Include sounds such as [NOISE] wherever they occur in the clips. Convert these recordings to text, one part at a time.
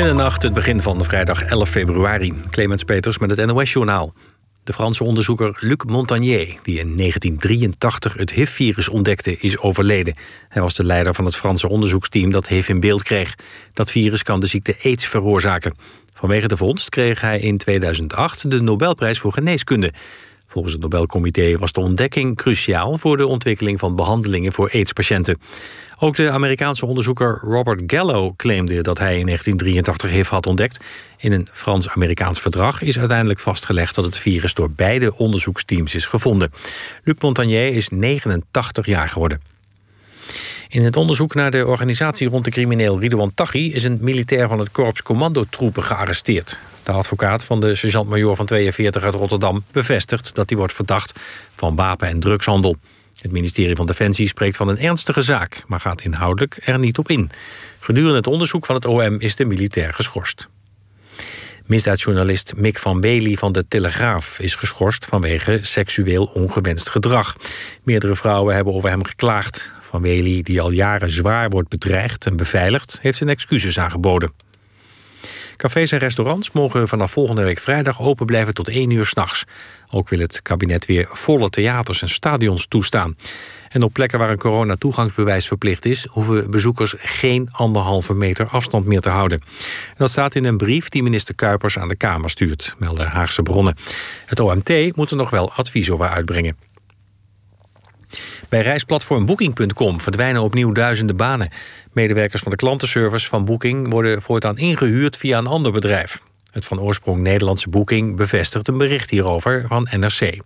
Middernacht, het begin van vrijdag 11 februari. Clemens Peters met het NOS-journaal. De Franse onderzoeker Luc Montagnier, die in 1983 het HIV-virus ontdekte, is overleden. Hij was de leider van het Franse onderzoeksteam dat HIV in beeld kreeg. Dat virus kan de ziekte AIDS veroorzaken. Vanwege de vondst kreeg hij in 2008 de Nobelprijs voor geneeskunde. Volgens het Nobelcomité was de ontdekking cruciaal voor de ontwikkeling van behandelingen voor AIDS-patiënten. Ook de Amerikaanse onderzoeker Robert Gallo claimde dat hij in 1983 HIV had ontdekt. In een Frans-Amerikaans verdrag is uiteindelijk vastgelegd dat het virus door beide onderzoeksteams is gevonden. Luc Montagnier is 89 jaar geworden. In het onderzoek naar de organisatie rond de crimineel Ridouan Taghi... is een militair van het korps commandotroepen gearresteerd. De advocaat van de sergeant-majoor van 42 uit Rotterdam bevestigt... dat hij wordt verdacht van wapen- en drugshandel. Het ministerie van Defensie spreekt van een ernstige zaak... maar gaat inhoudelijk er niet op in. Gedurende het onderzoek van het OM is de militair geschorst. Misdaadjournalist Mick van Bailey van de Telegraaf is geschorst vanwege seksueel ongewenst gedrag. Meerdere vrouwen hebben over hem geklaagd. Van Bailey, die al jaren zwaar wordt bedreigd en beveiligd, heeft zijn excuses aangeboden. Cafés en restaurants mogen vanaf volgende week vrijdag open blijven tot 1 uur s'nachts. Ook wil het kabinet weer volle theaters en stadions toestaan. En op plekken waar een coronatoegangsbewijs verplicht is... hoeven bezoekers geen anderhalve meter afstand meer te houden. Dat staat in een brief die minister Kuipers aan de Kamer stuurt... melden Haagse bronnen. Het OMT moet er nog wel advies over uitbrengen. Bij reisplatform Booking.com verdwijnen opnieuw duizenden banen. Medewerkers van de klantenservice van Booking worden voortaan ingehuurd via een ander bedrijf. Het van oorsprong Nederlandse Booking bevestigt een bericht hierover van NRC.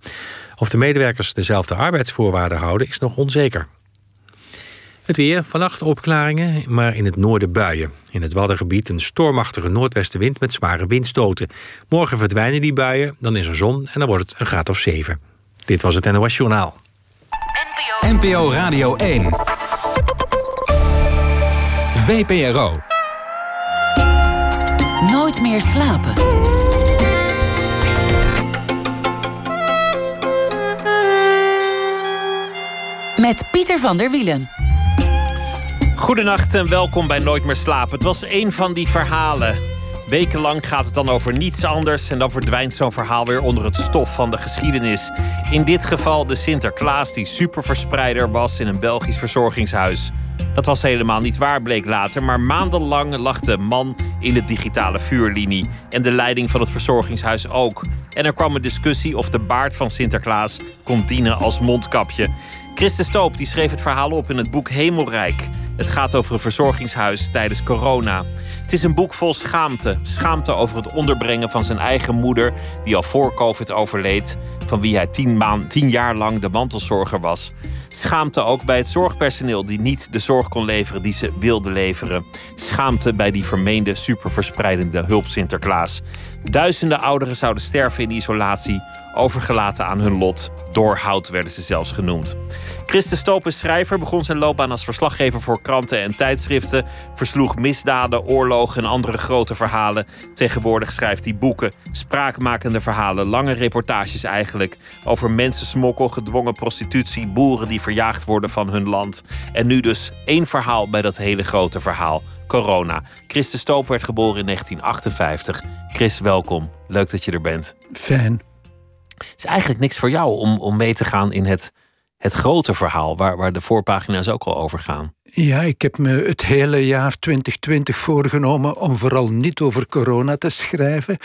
Of de medewerkers dezelfde arbeidsvoorwaarden houden is nog onzeker. Het weer, vannacht opklaringen, maar in het noorden buien. In het Waddengebied een stormachtige noordwestenwind met zware windstoten. Morgen verdwijnen die buien, dan is er zon en dan wordt het een graad of 7. Dit was het NOS Journaal. NPO Radio 1. VPRO. Nooit meer slapen. Met Pieter van der Wielen. Goedenacht en welkom bij Nooit meer slapen. Het was een van die verhalen. Wekenlang gaat het dan over niets anders en dan verdwijnt zo'n verhaal weer onder het stof van de geschiedenis. In dit geval de Sinterklaas die superverspreider was in een Belgisch verzorgingshuis. Dat was helemaal niet waar, bleek later, maar maandenlang lag de man in de digitale vuurlinie en de leiding van het verzorgingshuis ook. En er kwam een discussie of de baard van Sinterklaas kon dienen als mondkapje. Christen Stoop die schreef het verhaal op in het boek Hemelrijk. Het gaat over een verzorgingshuis tijdens corona. Het is een boek vol schaamte. Schaamte over het onderbrengen van zijn eigen moeder, die al voor COVID overleed, van wie hij tien, maand, tien jaar lang de mantelzorger was. Schaamte ook bij het zorgpersoneel die niet de zorg kon leveren die ze wilde leveren. Schaamte bij die vermeende superverspreidende hulp Sinterklaas. Duizenden ouderen zouden sterven in isolatie, overgelaten aan hun lot. Doorhout werden ze zelfs genoemd. Christen Stoop is schrijver, begon zijn loopbaan als verslaggever voor kranten en tijdschriften, versloeg misdaden, oorlogen en andere grote verhalen. Tegenwoordig schrijft hij boeken, spraakmakende verhalen, lange reportages eigenlijk, over mensensmokkel, gedwongen prostitutie, boeren die verjaagd worden van hun land. En nu dus één verhaal bij dat hele grote verhaal corona. Christen Stoop werd geboren in 1958. Chris, welkom. Leuk dat je er bent. Fijn. Het is eigenlijk niks voor jou om, om mee te gaan in het, het grote verhaal, waar, waar de voorpagina's ook al over gaan. Ja, ik heb me het hele jaar 2020 voorgenomen om vooral niet over corona te schrijven.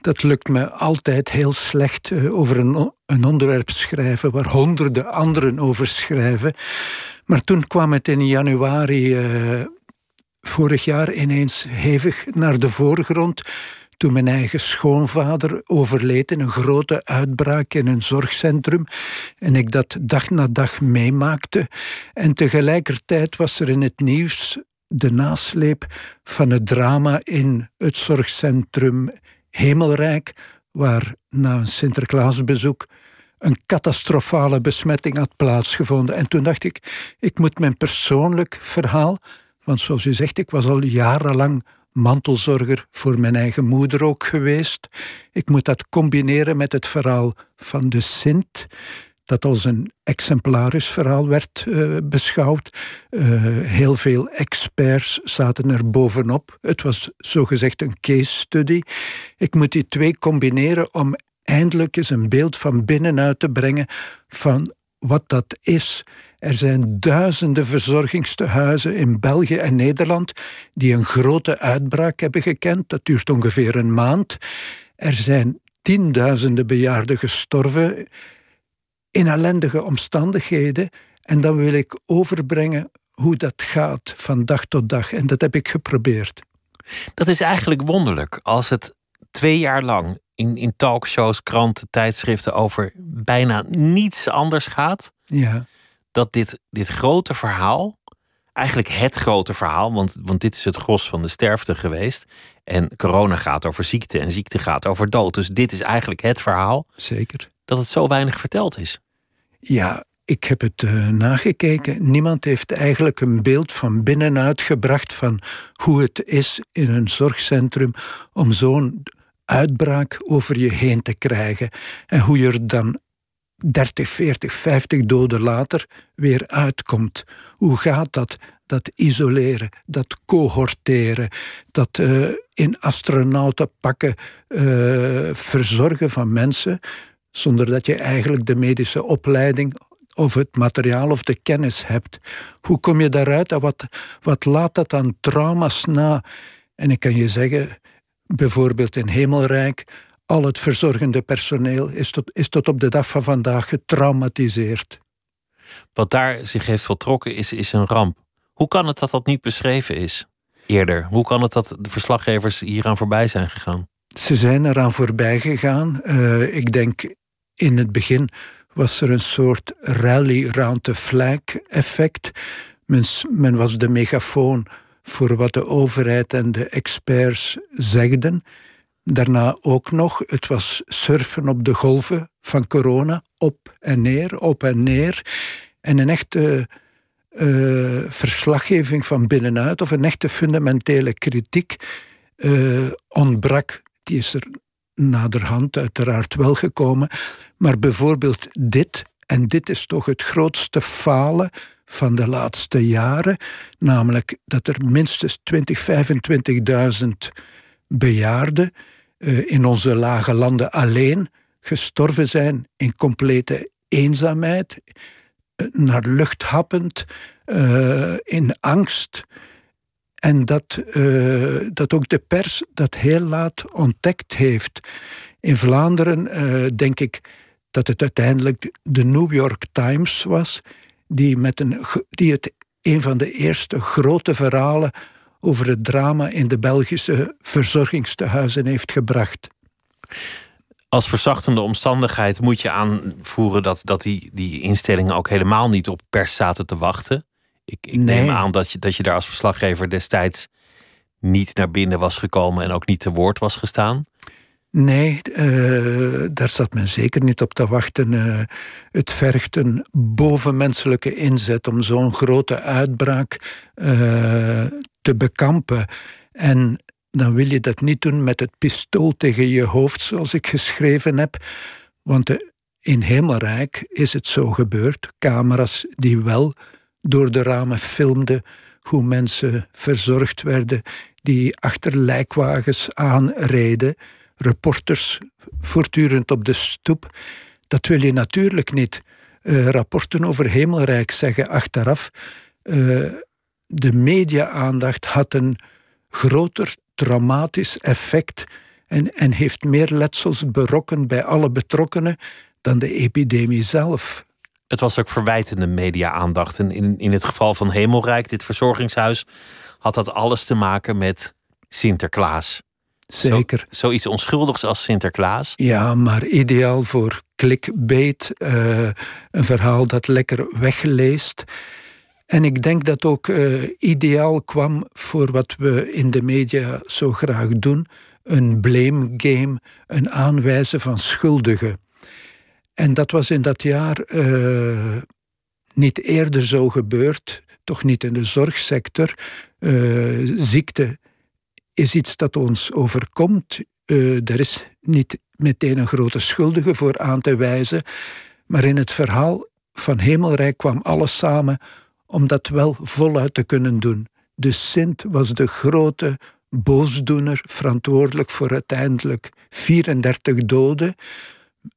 Dat lukt me altijd heel slecht eh, over een, een onderwerp schrijven waar honderden anderen over schrijven. Maar toen kwam het in januari uh, vorig jaar ineens hevig naar de voorgrond toen mijn eigen schoonvader overleed in een grote uitbraak in een zorgcentrum en ik dat dag na dag meemaakte. En tegelijkertijd was er in het nieuws de nasleep van het drama in het zorgcentrum Hemelrijk, waar na een Sinterklaasbezoek een catastrofale besmetting had plaatsgevonden. En toen dacht ik, ik moet mijn persoonlijk verhaal, want zoals u zegt, ik was al jarenlang mantelzorger voor mijn eigen moeder ook geweest. Ik moet dat combineren met het verhaal van de Sint, dat als een exemplarisch verhaal werd uh, beschouwd. Uh, heel veel experts zaten er bovenop. Het was zogezegd een case study. Ik moet die twee combineren om eindelijk eens een beeld van binnenuit te brengen van wat dat is. Er zijn duizenden verzorgingstehuizen in België en Nederland die een grote uitbraak hebben gekend. Dat duurt ongeveer een maand. Er zijn tienduizenden bejaarden gestorven in ellendige omstandigheden. En dan wil ik overbrengen hoe dat gaat van dag tot dag. En dat heb ik geprobeerd. Dat is eigenlijk wonderlijk. Als het twee jaar lang in, in talkshows, kranten, tijdschriften over bijna niets anders gaat. Ja. Dat dit, dit grote verhaal, eigenlijk het grote verhaal, want, want dit is het gros van de sterfte geweest. En corona gaat over ziekte en ziekte gaat over dood. Dus dit is eigenlijk het verhaal. Zeker. Dat het zo weinig verteld is. Ja, ik heb het uh, nagekeken. Niemand heeft eigenlijk een beeld van binnenuit gebracht van hoe het is in een zorgcentrum om zo'n uitbraak over je heen te krijgen. En hoe je er dan 30, 40, 50 doden later weer uitkomt. Hoe gaat dat? Dat isoleren, dat cohorteren, dat uh, in astronautenpakken uh, verzorgen van mensen, zonder dat je eigenlijk de medische opleiding of het materiaal of de kennis hebt. Hoe kom je daaruit en wat, wat laat dat aan trauma's na? En ik kan je zeggen, bijvoorbeeld in Hemelrijk, al het verzorgende personeel is tot, is tot op de dag van vandaag getraumatiseerd. Wat daar zich heeft voltrokken is, is een ramp. Hoe kan het dat dat niet beschreven is eerder? Hoe kan het dat de verslaggevers hieraan voorbij zijn gegaan? Ze zijn eraan voorbij gegaan. Uh, ik denk in het begin was er een soort rally round the flag effect. Men, men was de megafoon voor wat de overheid en de experts zegden. Daarna ook nog, het was surfen op de golven van corona, op en neer, op en neer. En een echte uh, verslaggeving van binnenuit, of een echte fundamentele kritiek, uh, ontbrak. Die is er naderhand uiteraard wel gekomen. Maar bijvoorbeeld dit, en dit is toch het grootste falen van de laatste jaren, namelijk dat er minstens 20, 25.000 bejaarden uh, in onze lage landen alleen gestorven zijn in complete eenzaamheid, uh, naar lucht happend, uh, in angst. En dat, dat ook de pers dat heel laat ontdekt heeft. In Vlaanderen denk ik dat het uiteindelijk de New York Times was die, met een, die het een van de eerste grote verhalen over het drama in de Belgische verzorgingstehuizen heeft gebracht. Als verzachtende omstandigheid moet je aanvoeren dat, dat die, die instellingen ook helemaal niet op pers zaten te wachten. Ik, ik neem aan dat je, dat je daar als verslaggever destijds niet naar binnen was gekomen en ook niet te woord was gestaan. Nee, uh, daar zat men zeker niet op te wachten. Uh, het vergt een bovenmenselijke inzet om zo'n grote uitbraak uh, te bekampen. En dan wil je dat niet doen met het pistool tegen je hoofd, zoals ik geschreven heb. Want in Hemelrijk is het zo gebeurd. Camera's die wel door de ramen filmden hoe mensen verzorgd werden, die achter lijkwagens aanreden reporters voortdurend op de stoep. Dat wil je natuurlijk niet. Uh, rapporten over Hemelrijk zeggen achteraf. Uh, de media-aandacht had een groter traumatisch effect en, en heeft meer letsels berokkend bij alle betrokkenen dan de epidemie zelf. Het was ook verwijtende media-aandacht. En in, in het geval van Hemelrijk, dit verzorgingshuis, had dat alles te maken met Sinterklaas. Zeker. Zo, zoiets onschuldigs als Sinterklaas. Ja, maar ideaal voor clickbait. Uh, een verhaal dat lekker wegleest. En ik denk dat ook uh, ideaal kwam voor wat we in de media zo graag doen: een blame game, een aanwijzen van schuldigen. En dat was in dat jaar uh, niet eerder zo gebeurd, toch niet in de zorgsector. ziekte is iets dat ons overkomt. Uh, er is niet meteen een grote schuldige voor aan te wijzen. Maar in het verhaal van Hemelrijk kwam alles samen om dat wel voluit te kunnen doen. De Sint was de grote boosdoener, verantwoordelijk voor uiteindelijk 34 doden,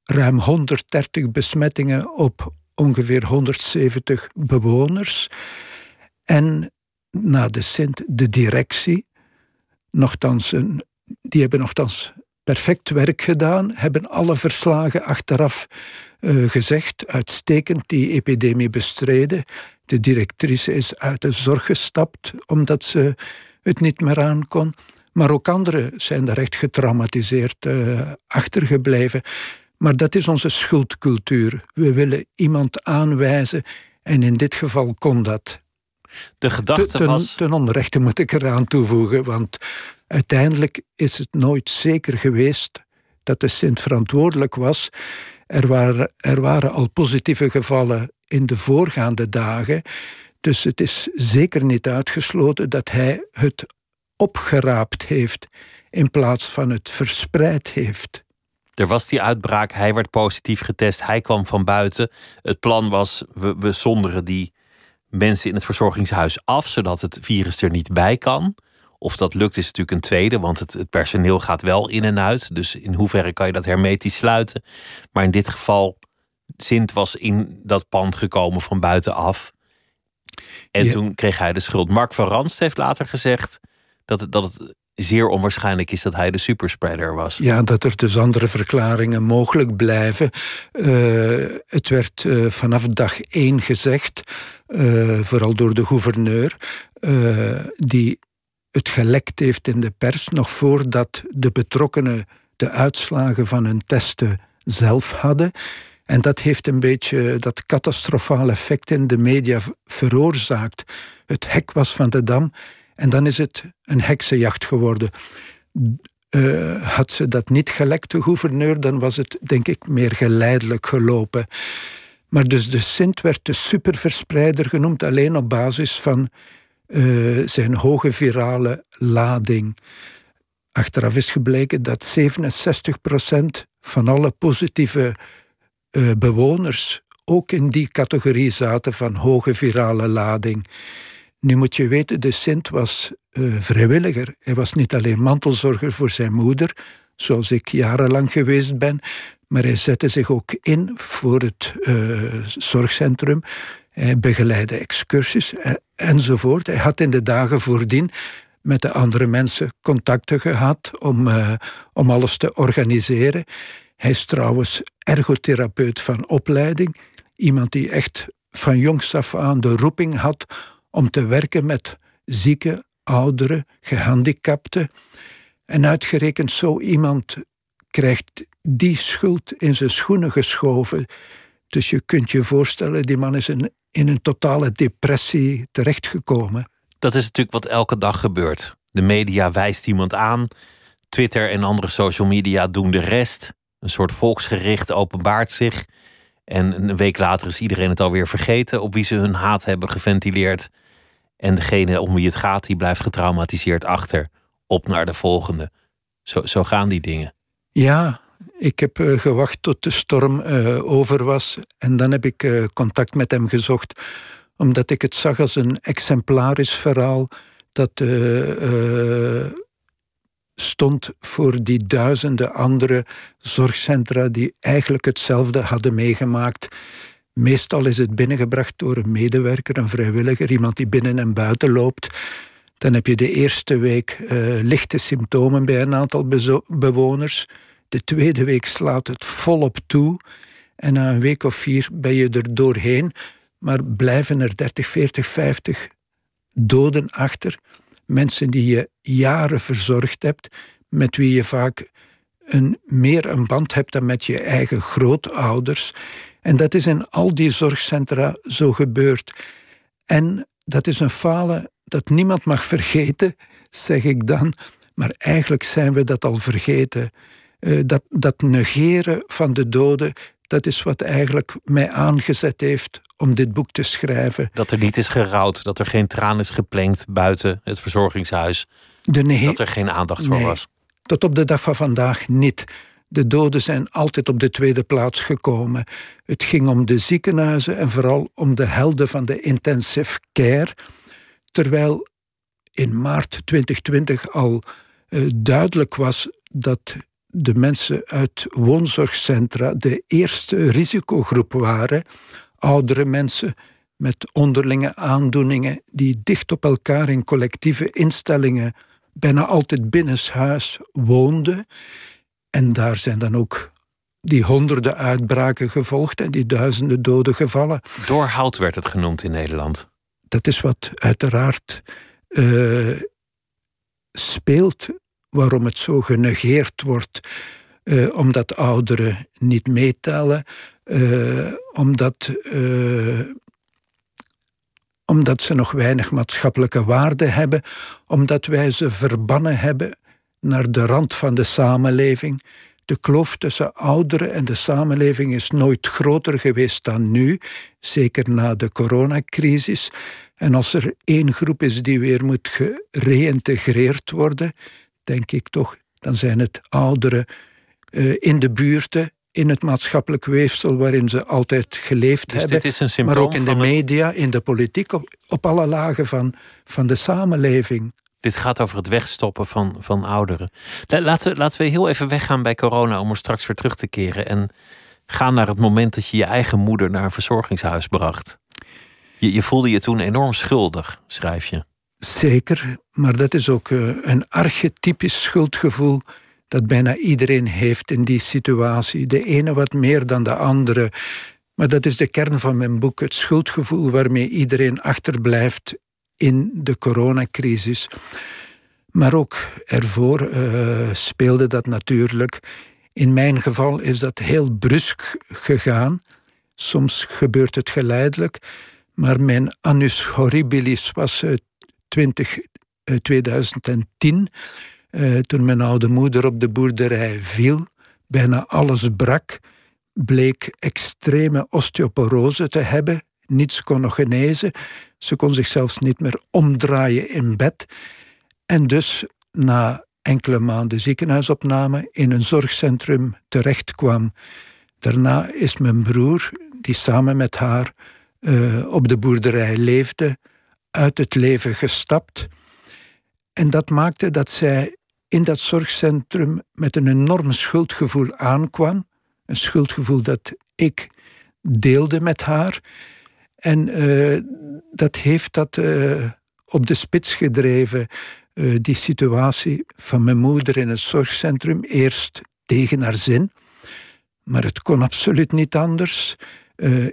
ruim 130 besmettingen op ongeveer 170 bewoners. En na de Sint de directie, een, die hebben nogthans perfect werk gedaan, hebben alle verslagen achteraf uh, gezegd, uitstekend die epidemie bestreden. De directrice is uit de zorg gestapt omdat ze het niet meer aankon. Maar ook anderen zijn daar echt getraumatiseerd uh, achtergebleven. Maar dat is onze schuldcultuur. We willen iemand aanwijzen en in dit geval kon dat. De gedachte ten, was. Ten onrechte moet ik eraan toevoegen, want uiteindelijk is het nooit zeker geweest dat de Sint verantwoordelijk was. Er waren, er waren al positieve gevallen in de voorgaande dagen. Dus het is zeker niet uitgesloten dat hij het opgeraapt heeft in plaats van het verspreid heeft. Er was die uitbraak, hij werd positief getest, hij kwam van buiten. Het plan was, we, we zonderen die mensen in het verzorgingshuis af, zodat het virus er niet bij kan. Of dat lukt is natuurlijk een tweede, want het, het, personeel gaat wel in en uit. Dus in hoeverre kan je dat hermetisch sluiten? Maar in dit geval, Sint was in dat pand gekomen van buitenaf. En toen kreeg hij de schuld. Mark van Ranst heeft later gezegd dat, dat het zeer onwaarschijnlijk is dat hij de superspreader was. Ja, dat er dus andere verklaringen mogelijk blijven. Uh, het werd uh, vanaf dag één gezegd, uh, vooral door de gouverneur, die het gelekt heeft in de pers, nog voordat de betrokkenen de uitslagen van hun testen zelf hadden. En dat heeft een beetje dat catastrofale effect in de media veroorzaakt. Het hek was van de dam en dan is het een heksenjacht geworden. Uh, had ze dat niet gelekt, de gouverneur, dan was het denk ik meer geleidelijk gelopen. Maar dus de Sint werd de superverspreider genoemd alleen op basis van uh, zijn hoge virale lading. Achteraf is gebleken dat 67% van alle positieve uh, bewoners ook in die categorie zaten van hoge virale lading. Nu moet je weten, de Sint was uh, vrijwilliger. Hij was niet alleen mantelzorger voor zijn moeder, zoals ik jarenlang geweest ben, maar hij zette zich ook in voor het uh, zorgcentrum. Hij begeleidde excursies enzovoort. Hij had in de dagen voordien met de andere mensen contacten gehad om, uh, om alles te organiseren. Hij is trouwens ergotherapeut van opleiding. Iemand die echt van jongs af aan de roeping had om te werken met zieke, ouderen, gehandicapten. En uitgerekend zo iemand krijgt die schuld in zijn schoenen geschoven. Dus je kunt je voorstellen, die man is in, in een totale depressie terechtgekomen. Dat is natuurlijk wat elke dag gebeurt. De media wijst iemand aan. Twitter en andere social media doen de rest. Een soort volksgericht openbaart zich. En een week later is iedereen het alweer vergeten op wie ze hun haat hebben geventileerd. En degene om wie het gaat, die blijft getraumatiseerd achter. Op naar de volgende. Zo, zo gaan die dingen. Ja, ik heb uh, gewacht tot de storm uh, over was. En dan heb ik uh, contact met hem gezocht. Omdat ik het zag als een exemplarisch verhaal. Dat stond voor die duizenden andere zorgcentra die eigenlijk hetzelfde hadden meegemaakt. Meestal is het binnengebracht door een medewerker, een vrijwilliger, iemand die binnen en buiten loopt. Dan heb je de eerste week lichte symptomen bij een aantal bewoners. De tweede week slaat het volop toe. En na een week of vier ben je er doorheen. Maar blijven er 30, 40, 50 doden achter. Mensen die je jaren verzorgd hebt, met wie je vaak een, meer een band hebt dan met je eigen grootouders. En dat is in al die zorgcentra zo gebeurd. En dat is een falen dat niemand mag vergeten, zeg ik dan. Maar eigenlijk zijn we dat al vergeten. Uh, dat, dat negeren van de doden, dat is wat eigenlijk mij aangezet heeft om dit boek te schrijven. Dat er niet is gerouwd, dat er geen traan is geplenkt buiten het verzorgingshuis. De dat er geen aandacht voor was. Tot op de dag van vandaag niet. De doden zijn altijd op de tweede plaats gekomen. Het ging om de ziekenhuizen en vooral om de helden van de intensive care. Terwijl in maart 2020 al uh, duidelijk was dat de mensen uit woonzorgcentra de eerste risicogroep waren. Oudere mensen met onderlinge aandoeningen die dicht op elkaar in collectieve instellingen bijna altijd binnenshuis woonden. En daar zijn dan ook die honderden uitbraken gevolgd en die duizenden doden gevallen. Doorhout werd het genoemd in Nederland. Dat is wat uiteraard uh, speelt waarom het zo genegeerd wordt. Uh, omdat ouderen niet meetellen, uh, omdat, uh, omdat ze nog weinig maatschappelijke waarde hebben, omdat wij ze verbannen hebben naar de rand van de samenleving. De kloof tussen ouderen en de samenleving is nooit groter geweest dan nu, zeker na de coronacrisis. En als er één groep is die weer moet gereïntegreerd worden, denk ik toch, dan zijn het ouderen uh, in de buurten, in het maatschappelijk weefsel waarin ze altijd geleefd dus hebben. Dit is een maar ook in de media, in de politiek, op, op alle lagen van, van de samenleving. Dit gaat over het wegstoppen van, van ouderen. Laten, laten we heel even weggaan bij corona om er straks weer terug te keren. En gaan naar het moment dat je je eigen moeder naar een verzorgingshuis bracht. Je, je voelde je toen enorm schuldig, schrijf je. Zeker, maar dat is ook uh, een archetypisch schuldgevoel dat bijna iedereen heeft in die situatie. De ene wat meer dan de andere. Maar dat is de kern van mijn boek, het schuldgevoel waarmee iedereen achterblijft in de coronacrisis. Maar ook ervoor uh, speelde dat natuurlijk. In mijn geval is dat heel brusk gegaan. Soms gebeurt het geleidelijk. Maar mijn annus horribilis was uh, 20, uh, 2010. Uh, toen mijn oude moeder op de boerderij viel, bijna alles brak, bleek extreme osteoporose te hebben. Niets kon nog genezen. Ze kon zich zelfs niet meer omdraaien in bed. En dus na enkele maanden ziekenhuisopname in een zorgcentrum terecht kwam. Daarna is mijn broer, die samen met haar uh, op de boerderij leefde, uit het leven gestapt. En dat maakte dat zij in dat zorgcentrum met een enorm schuldgevoel aankwam. Een schuldgevoel dat ik deelde met haar. En uh, dat heeft dat uh, op de spits gedreven, uh, die situatie van mijn moeder in het zorgcentrum. Eerst tegen haar zin, maar het kon absoluut niet anders.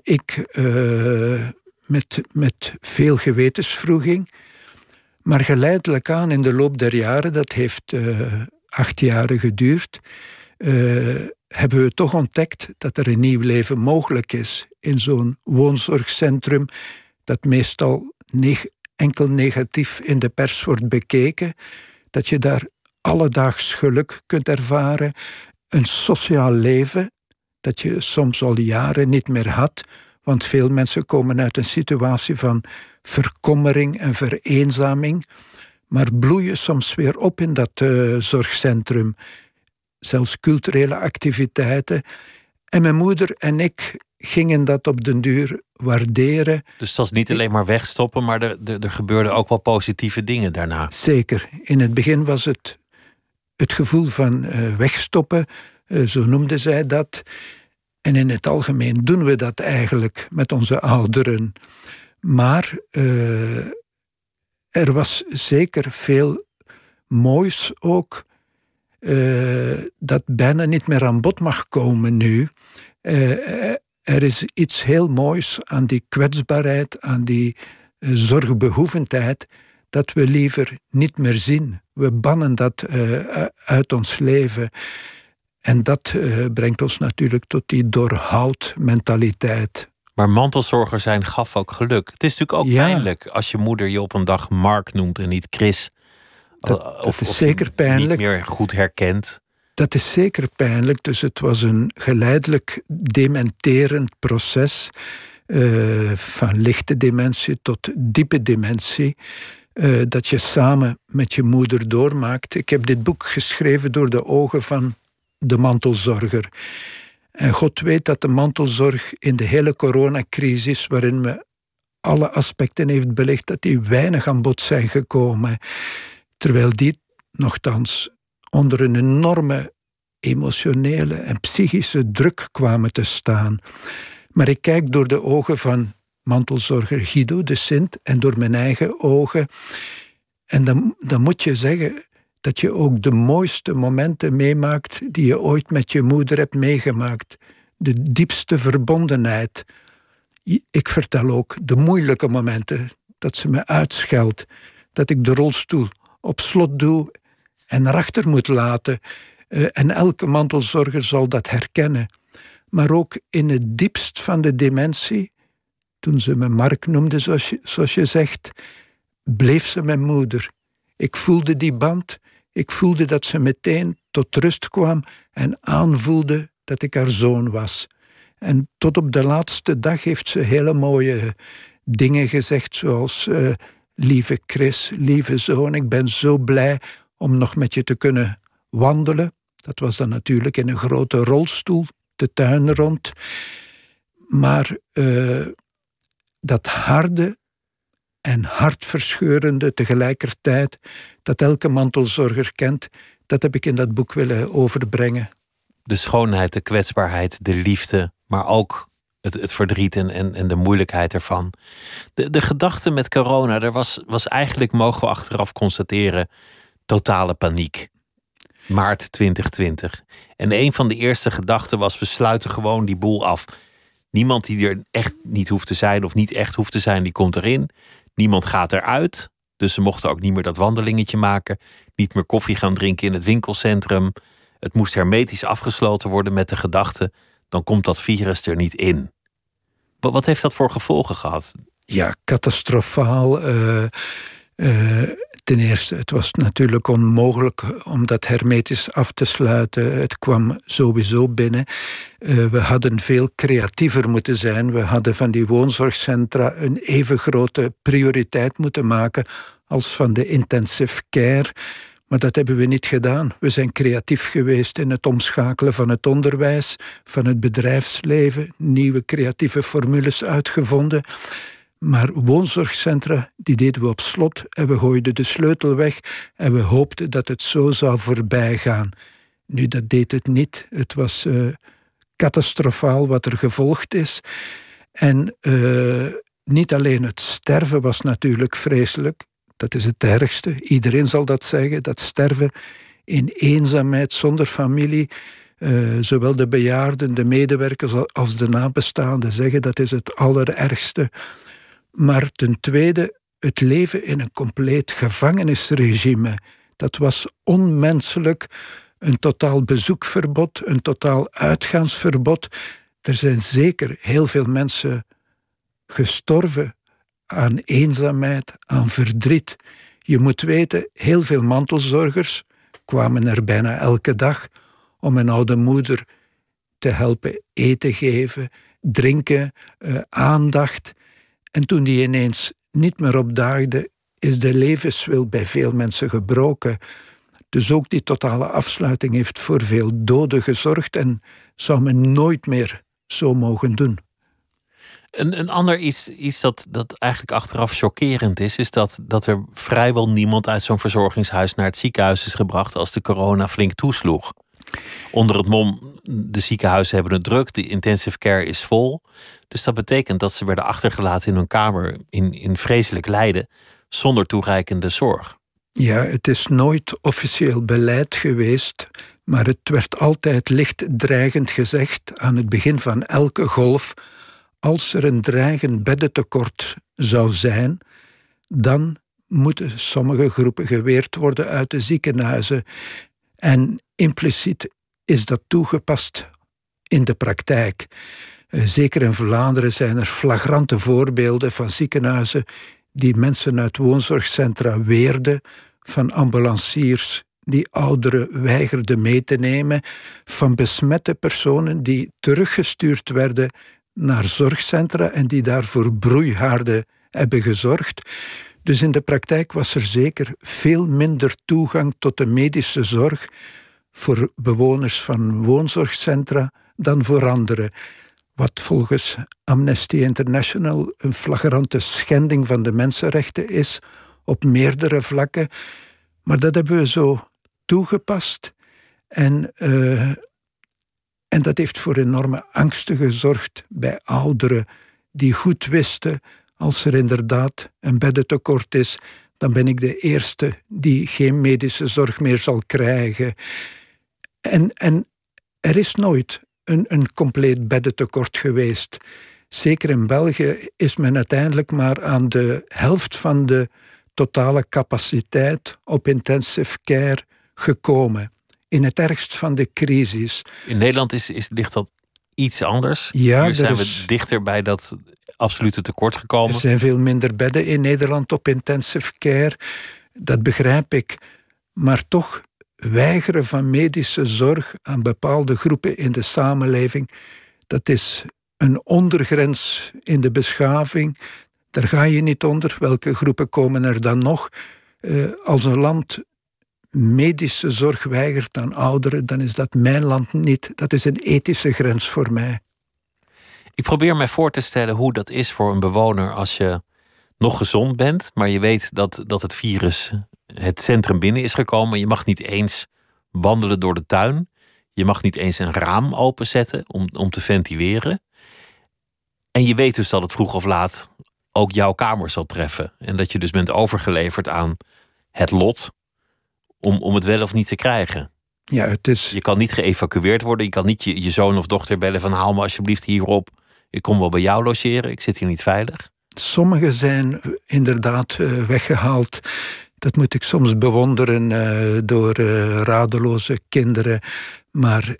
ik met, met veel gewetensvroeging. Maar geleidelijk aan in de loop der jaren, dat heeft uh, acht jaren geduurd, uh, hebben we toch ontdekt dat er een nieuw leven mogelijk is in zo'n woonzorgcentrum, dat meestal enkel negatief in de pers wordt bekeken, dat je daar alledaags geluk kunt ervaren, een sociaal leven dat je soms al jaren niet meer had, want veel mensen komen uit een situatie van verkommering en vereenzaming, maar bloeien soms weer op in dat uh, zorgcentrum. Zelfs culturele activiteiten. En mijn moeder en ik gingen dat op den duur waarderen. Dus het was niet alleen maar wegstoppen, maar er, er, er gebeurden ook wel positieve dingen daarna. Zeker. In het begin was het het gevoel van uh, wegstoppen, uh, zo noemde zij dat. En in het algemeen doen we dat eigenlijk met onze ouderen. Maar uh, er was zeker veel moois ook. Uh, dat bijna niet meer aan bod mag komen nu. Uh, er is iets heel moois aan die kwetsbaarheid, aan die zorgbehoevendheid, dat we liever niet meer zien. We bannen dat uit ons leven. En dat uh, brengt ons natuurlijk tot die doorhoud-mentaliteit. Maar mantelzorger zijn gaf ook geluk. Het is natuurlijk ook ja. pijnlijk als je moeder je op een dag Mark noemt en niet Chris. Dat, of, dat is zeker pijnlijk. Niet meer goed herkent. Dat is zeker pijnlijk. Dus het was een geleidelijk dementerend proces. Uh, van lichte dementie tot diepe dementie. Uh, dat je samen met je moeder doormaakt. Ik heb dit boek geschreven door de ogen van de mantelzorger. En God weet dat de mantelzorg in de hele coronacrisis, waarin we alle aspecten heeft belicht, dat die weinig aan bod zijn gekomen. Terwijl die nogthans onder een enorme emotionele en psychische druk kwamen te staan. Maar ik kijk door de ogen van mantelzorger Guido de Sint en door mijn eigen ogen. En dan, dan moet je zeggen dat je ook de mooiste momenten meemaakt die je ooit met je moeder hebt meegemaakt. De diepste verbondenheid. Ik vertel ook de moeilijke momenten, dat ze me uitscheldt, dat ik de rolstoel op slot doe en naar achter moet laten. Eh, en elke mantelzorger zal dat herkennen. Maar ook in het diepst van de dementie, toen ze me Mark noemde, zoals zoals je zegt, bleef ze mijn moeder. Ik voelde die band. Ik voelde dat ze meteen tot rust kwam en aanvoelde dat ik haar zoon was. En tot op de laatste dag heeft ze hele mooie dingen gezegd, zoals: uh, Lieve Chris, lieve zoon, ik ben zo blij om nog met je te kunnen wandelen. Dat was dan natuurlijk in een grote rolstoel, de tuin rond. Maar uh, dat harde en hartverscheurende tegelijkertijd, dat elke mantelzorger kent, dat heb ik in dat boek willen overbrengen. De schoonheid, de kwetsbaarheid, de liefde, maar ook het, het verdriet en, en, en de moeilijkheid ervan. De, de gedachte met corona, er was, was eigenlijk, mogen we achteraf constateren, totale paniek. Maart 2020. En een van de eerste gedachten was: we sluiten gewoon die boel af. Niemand die er echt niet hoeft te zijn of niet echt hoeft te zijn, die komt erin. Niemand gaat eruit. Dus ze mochten ook niet meer dat wandelingetje maken. Niet meer koffie gaan drinken in het winkelcentrum. Het moest hermetisch afgesloten worden met de gedachte: dan komt dat virus er niet in. Wat heeft dat voor gevolgen gehad? Ja, catastrofaal. Uh, Ten eerste, het was natuurlijk onmogelijk om dat hermetisch af te sluiten. Het kwam sowieso binnen. Uh, we hadden veel creatiever moeten zijn. We hadden van die woonzorgcentra een even grote prioriteit moeten maken als van de intensive care. Maar dat hebben we niet gedaan. We zijn creatief geweest in het omschakelen van het onderwijs, van het bedrijfsleven, nieuwe creatieve formules uitgevonden. Maar woonzorgcentra, die deden we op slot en we gooiden de sleutel weg en we hoopten dat het zo zou voorbij gaan. Nu, dat deed het niet. Het was uh, catastrofaal wat er gevolgd is. En uh, niet alleen het sterven was natuurlijk vreselijk. Dat is het ergste. Iedereen zal dat zeggen, dat sterven in eenzaamheid, zonder familie. Uh, zowel de bejaarden, de medewerkers als de nabestaanden zeggen dat is het allerergste. Maar ten tweede, het leven in een compleet gevangenisregime. Dat was onmenselijk. Een totaal bezoekverbod, een totaal uitgaansverbod. Er zijn zeker heel veel mensen gestorven aan eenzaamheid, aan verdriet. Je moet weten, heel veel mantelzorgers kwamen er bijna elke dag om een oude moeder te helpen eten geven, drinken, uh, aandacht. En toen die ineens niet meer opdaagde, is de levenswil bij veel mensen gebroken. Dus ook die totale afsluiting heeft voor veel doden gezorgd en zou men nooit meer zo mogen doen. Een, een ander iets, dat, dat eigenlijk achteraf chockerend is, is dat, dat er vrijwel niemand uit zo'n verzorgingshuis naar het ziekenhuis is gebracht als de corona flink toesloeg. Onder het mom, de ziekenhuizen hebben het druk, de intensive care is vol. Dus dat betekent dat ze werden achtergelaten in hun kamer in, in vreselijk lijden, zonder toereikende zorg. Ja, het is nooit officieel beleid geweest, maar het werd altijd licht dreigend gezegd aan het begin van elke golf. Als er een dreigend beddentekort zou zijn, dan moeten sommige groepen geweerd worden uit de ziekenhuizen. En impliciet is dat toegepast in de praktijk. Eh, zeker in Vlaanderen zijn er flagrante voorbeelden van ziekenhuizen die mensen uit woonzorgcentra weerden, van ambulanciers die ouderen weigerden mee te nemen, van besmette personen die teruggestuurd werden naar zorgcentra en die daarvoor broeihaarden hebben gezorgd. Dus in de praktijk was er zeker veel minder toegang tot de medische zorg voor bewoners van woonzorgcentra dan voor anderen. Wat volgens Amnesty International een flagrante schending van de mensenrechten is, op meerdere vlakken. Maar dat hebben we zo toegepast. En, uh, en dat heeft voor enorme angsten gezorgd bij ouderen die goed wisten als er inderdaad een beddentekort is, dan ben ik de eerste die geen medische zorg meer zal krijgen. En, en er is nooit een, een compleet beddentekort geweest. Zeker in België is men uiteindelijk maar aan de helft van de totale capaciteit op intensive care gekomen. In het ergst van de crisis. In Nederland is, is, ligt dat iets anders. Ja, Hier zijn we dichter bij dat absolute tekort gekomen. Er zijn veel minder bedden in Nederland op intensive care. Dat begrijp ik. Maar toch weigeren van medische zorg aan bepaalde groepen in de samenleving, dat is een ondergrens in de beschaving. Daar ga je niet onder. Welke groepen komen er dan nog? Uh, als een land medische zorg weigert aan ouderen, dan is dat mijn land niet. Dat is een ethische grens voor mij. Ik probeer mij voor te stellen hoe dat is voor een bewoner als je nog gezond bent, maar je weet dat, dat het virus het centrum binnen is gekomen. Je mag niet eens wandelen door de tuin. Je mag niet eens een raam openzetten om, om te ventileren. En je weet dus dat het vroeg of laat ook jouw kamer zal treffen. En dat je dus bent overgeleverd aan het lot om, om het wel of niet te krijgen. Ja, het is... Je kan niet geëvacueerd worden. Je kan niet je, je zoon of dochter bellen van haal me alsjeblieft hierop. Ik kom wel bij jou logeren. Ik zit hier niet veilig. Sommigen zijn inderdaad eh, weggehaald. Dat moet ik soms bewonderen uh, door uh, radeloze kinderen. Maar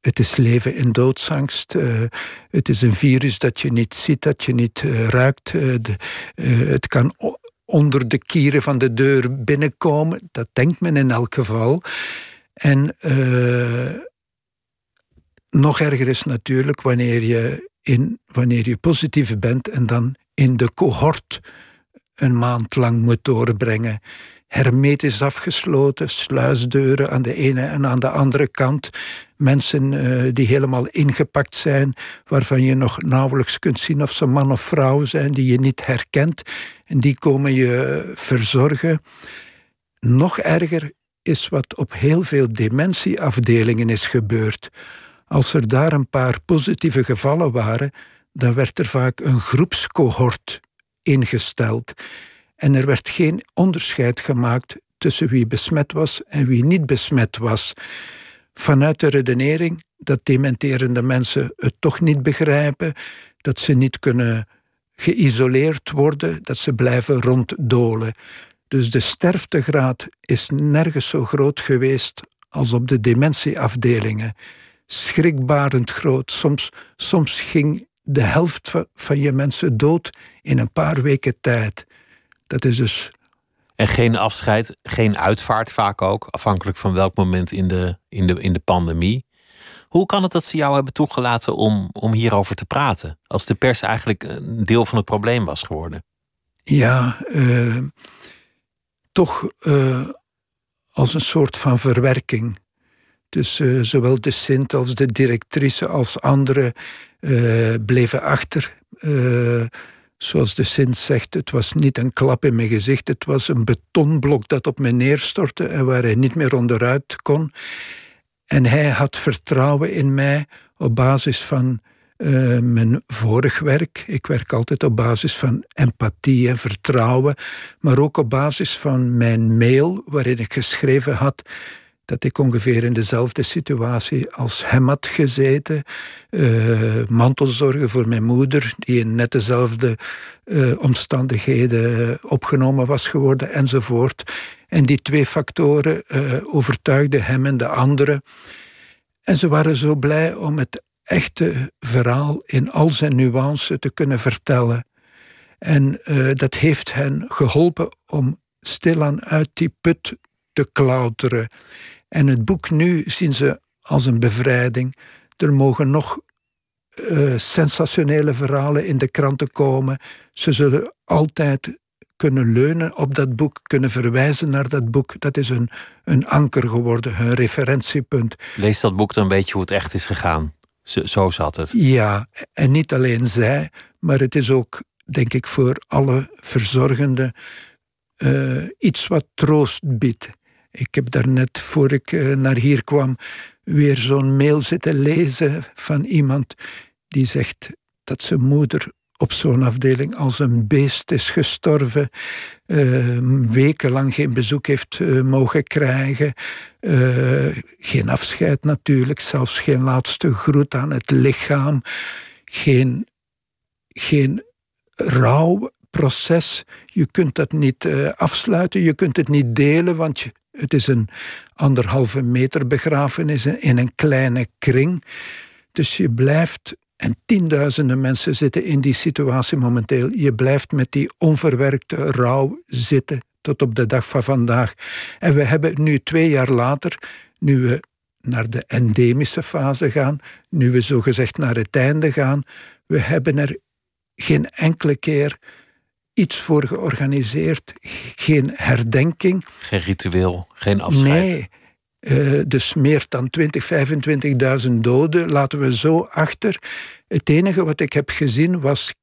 het is leven in doodsangst. het is een virus dat je niet ziet, dat je niet ruikt. De, het kan onder de kieren van de deur binnenkomen. Dat denkt men in elk geval. En uh, nog erger is natuurlijk wanneer je, in, wanneer je positief bent en dan in de cohort een maand lang moet doorbrengen. Hermetisch afgesloten, sluisdeuren aan de ene en aan de andere kant. Mensen uh, die helemaal ingepakt zijn, waarvan je nog nauwelijks kunt zien of ze man of vrouw zijn, die je niet herkent. En die komen je verzorgen. Nog erger is wat op heel veel dementieafdelingen is gebeurd. Als er daar een paar positieve gevallen waren, dan werd er vaak een groepscohort ingesteld. En er werd geen onderscheid gemaakt tussen wie besmet was en wie niet besmet was. Vanuit de redenering dat dementerende mensen het toch niet begrijpen, dat ze niet kunnen geïsoleerd worden, dat ze blijven ronddolen. Dus de sterftegraad is nergens zo groot geweest als op de dementieafdelingen. Schrikbarend groot. Soms, soms ging de helft van je mensen dood in een paar weken tijd. Dat is dus. En geen afscheid, geen uitvaart vaak ook, afhankelijk van welk moment in de, in de, in de pandemie. Hoe kan het dat ze jou hebben toegelaten om, om hierover te praten? Als de pers eigenlijk een deel van het probleem was geworden. Ja, uh, toch uh, als een soort van verwerking. Dus zowel de Sint als de directrice als anderen bleven achter. zoals de Sint zegt, het was niet een klap in mijn gezicht, het was een betonblok dat op me neerstortte en waar hij niet meer onderuit kon. En hij had vertrouwen in mij op basis van uh, mijn vorig werk. Ik werk altijd op basis van empathie en vertrouwen, maar ook op basis van mijn mail waarin ik geschreven had dat ik ongeveer in dezelfde situatie als hem had gezeten. Uh, mantelzorgen voor mijn moeder, die in net dezelfde uh, omstandigheden opgenomen was geworden, enzovoort. En die twee factoren overtuigden hem en de anderen. En ze waren zo blij om het echte verhaal in al zijn nuance te kunnen vertellen. En dat heeft hen geholpen om stilaan uit die put te klauteren. En het boek nu zien ze als een bevrijding. Er mogen nog uh, sensationele verhalen in de kranten komen. Ze zullen altijd kunnen leunen op dat boek, kunnen verwijzen naar dat boek. Dat is een, een anker geworden, een referentiepunt. Lees dat boek dan weet je hoe het echt is gegaan. Zo, zo zat het. Ja, en niet alleen zij, maar het is ook, denk ik, voor alle verzorgenden uh, iets wat troost biedt. Ik heb daarnet, voor ik uh, naar hier kwam, weer zo'n mail zitten lezen van iemand die zegt dat zijn moeder op zo'n afdeling als een beest is gestorven, uh, wekenlang geen bezoek heeft uh, mogen krijgen, geen afscheid natuurlijk, zelfs geen laatste groet aan het lichaam, geen, geen rouwproces. Je kunt dat niet afsluiten, je kunt het niet delen, want je, het is een anderhalve meter begrafenis in een kleine kring. Dus je blijft en tienduizenden mensen zitten in die situatie momenteel. Je blijft met die onverwerkte rouw zitten tot op de dag van vandaag. En we hebben nu twee jaar later, nu we naar de endemische fase gaan, nu we zogezegd naar het einde gaan, we hebben er geen enkele keer iets voor georganiseerd, geen herdenking. Geen ritueel, geen afscheid. Nee, uh, dus meer dan 20, 25.000 doden laten we zo achter. Het enige wat ik heb gezien was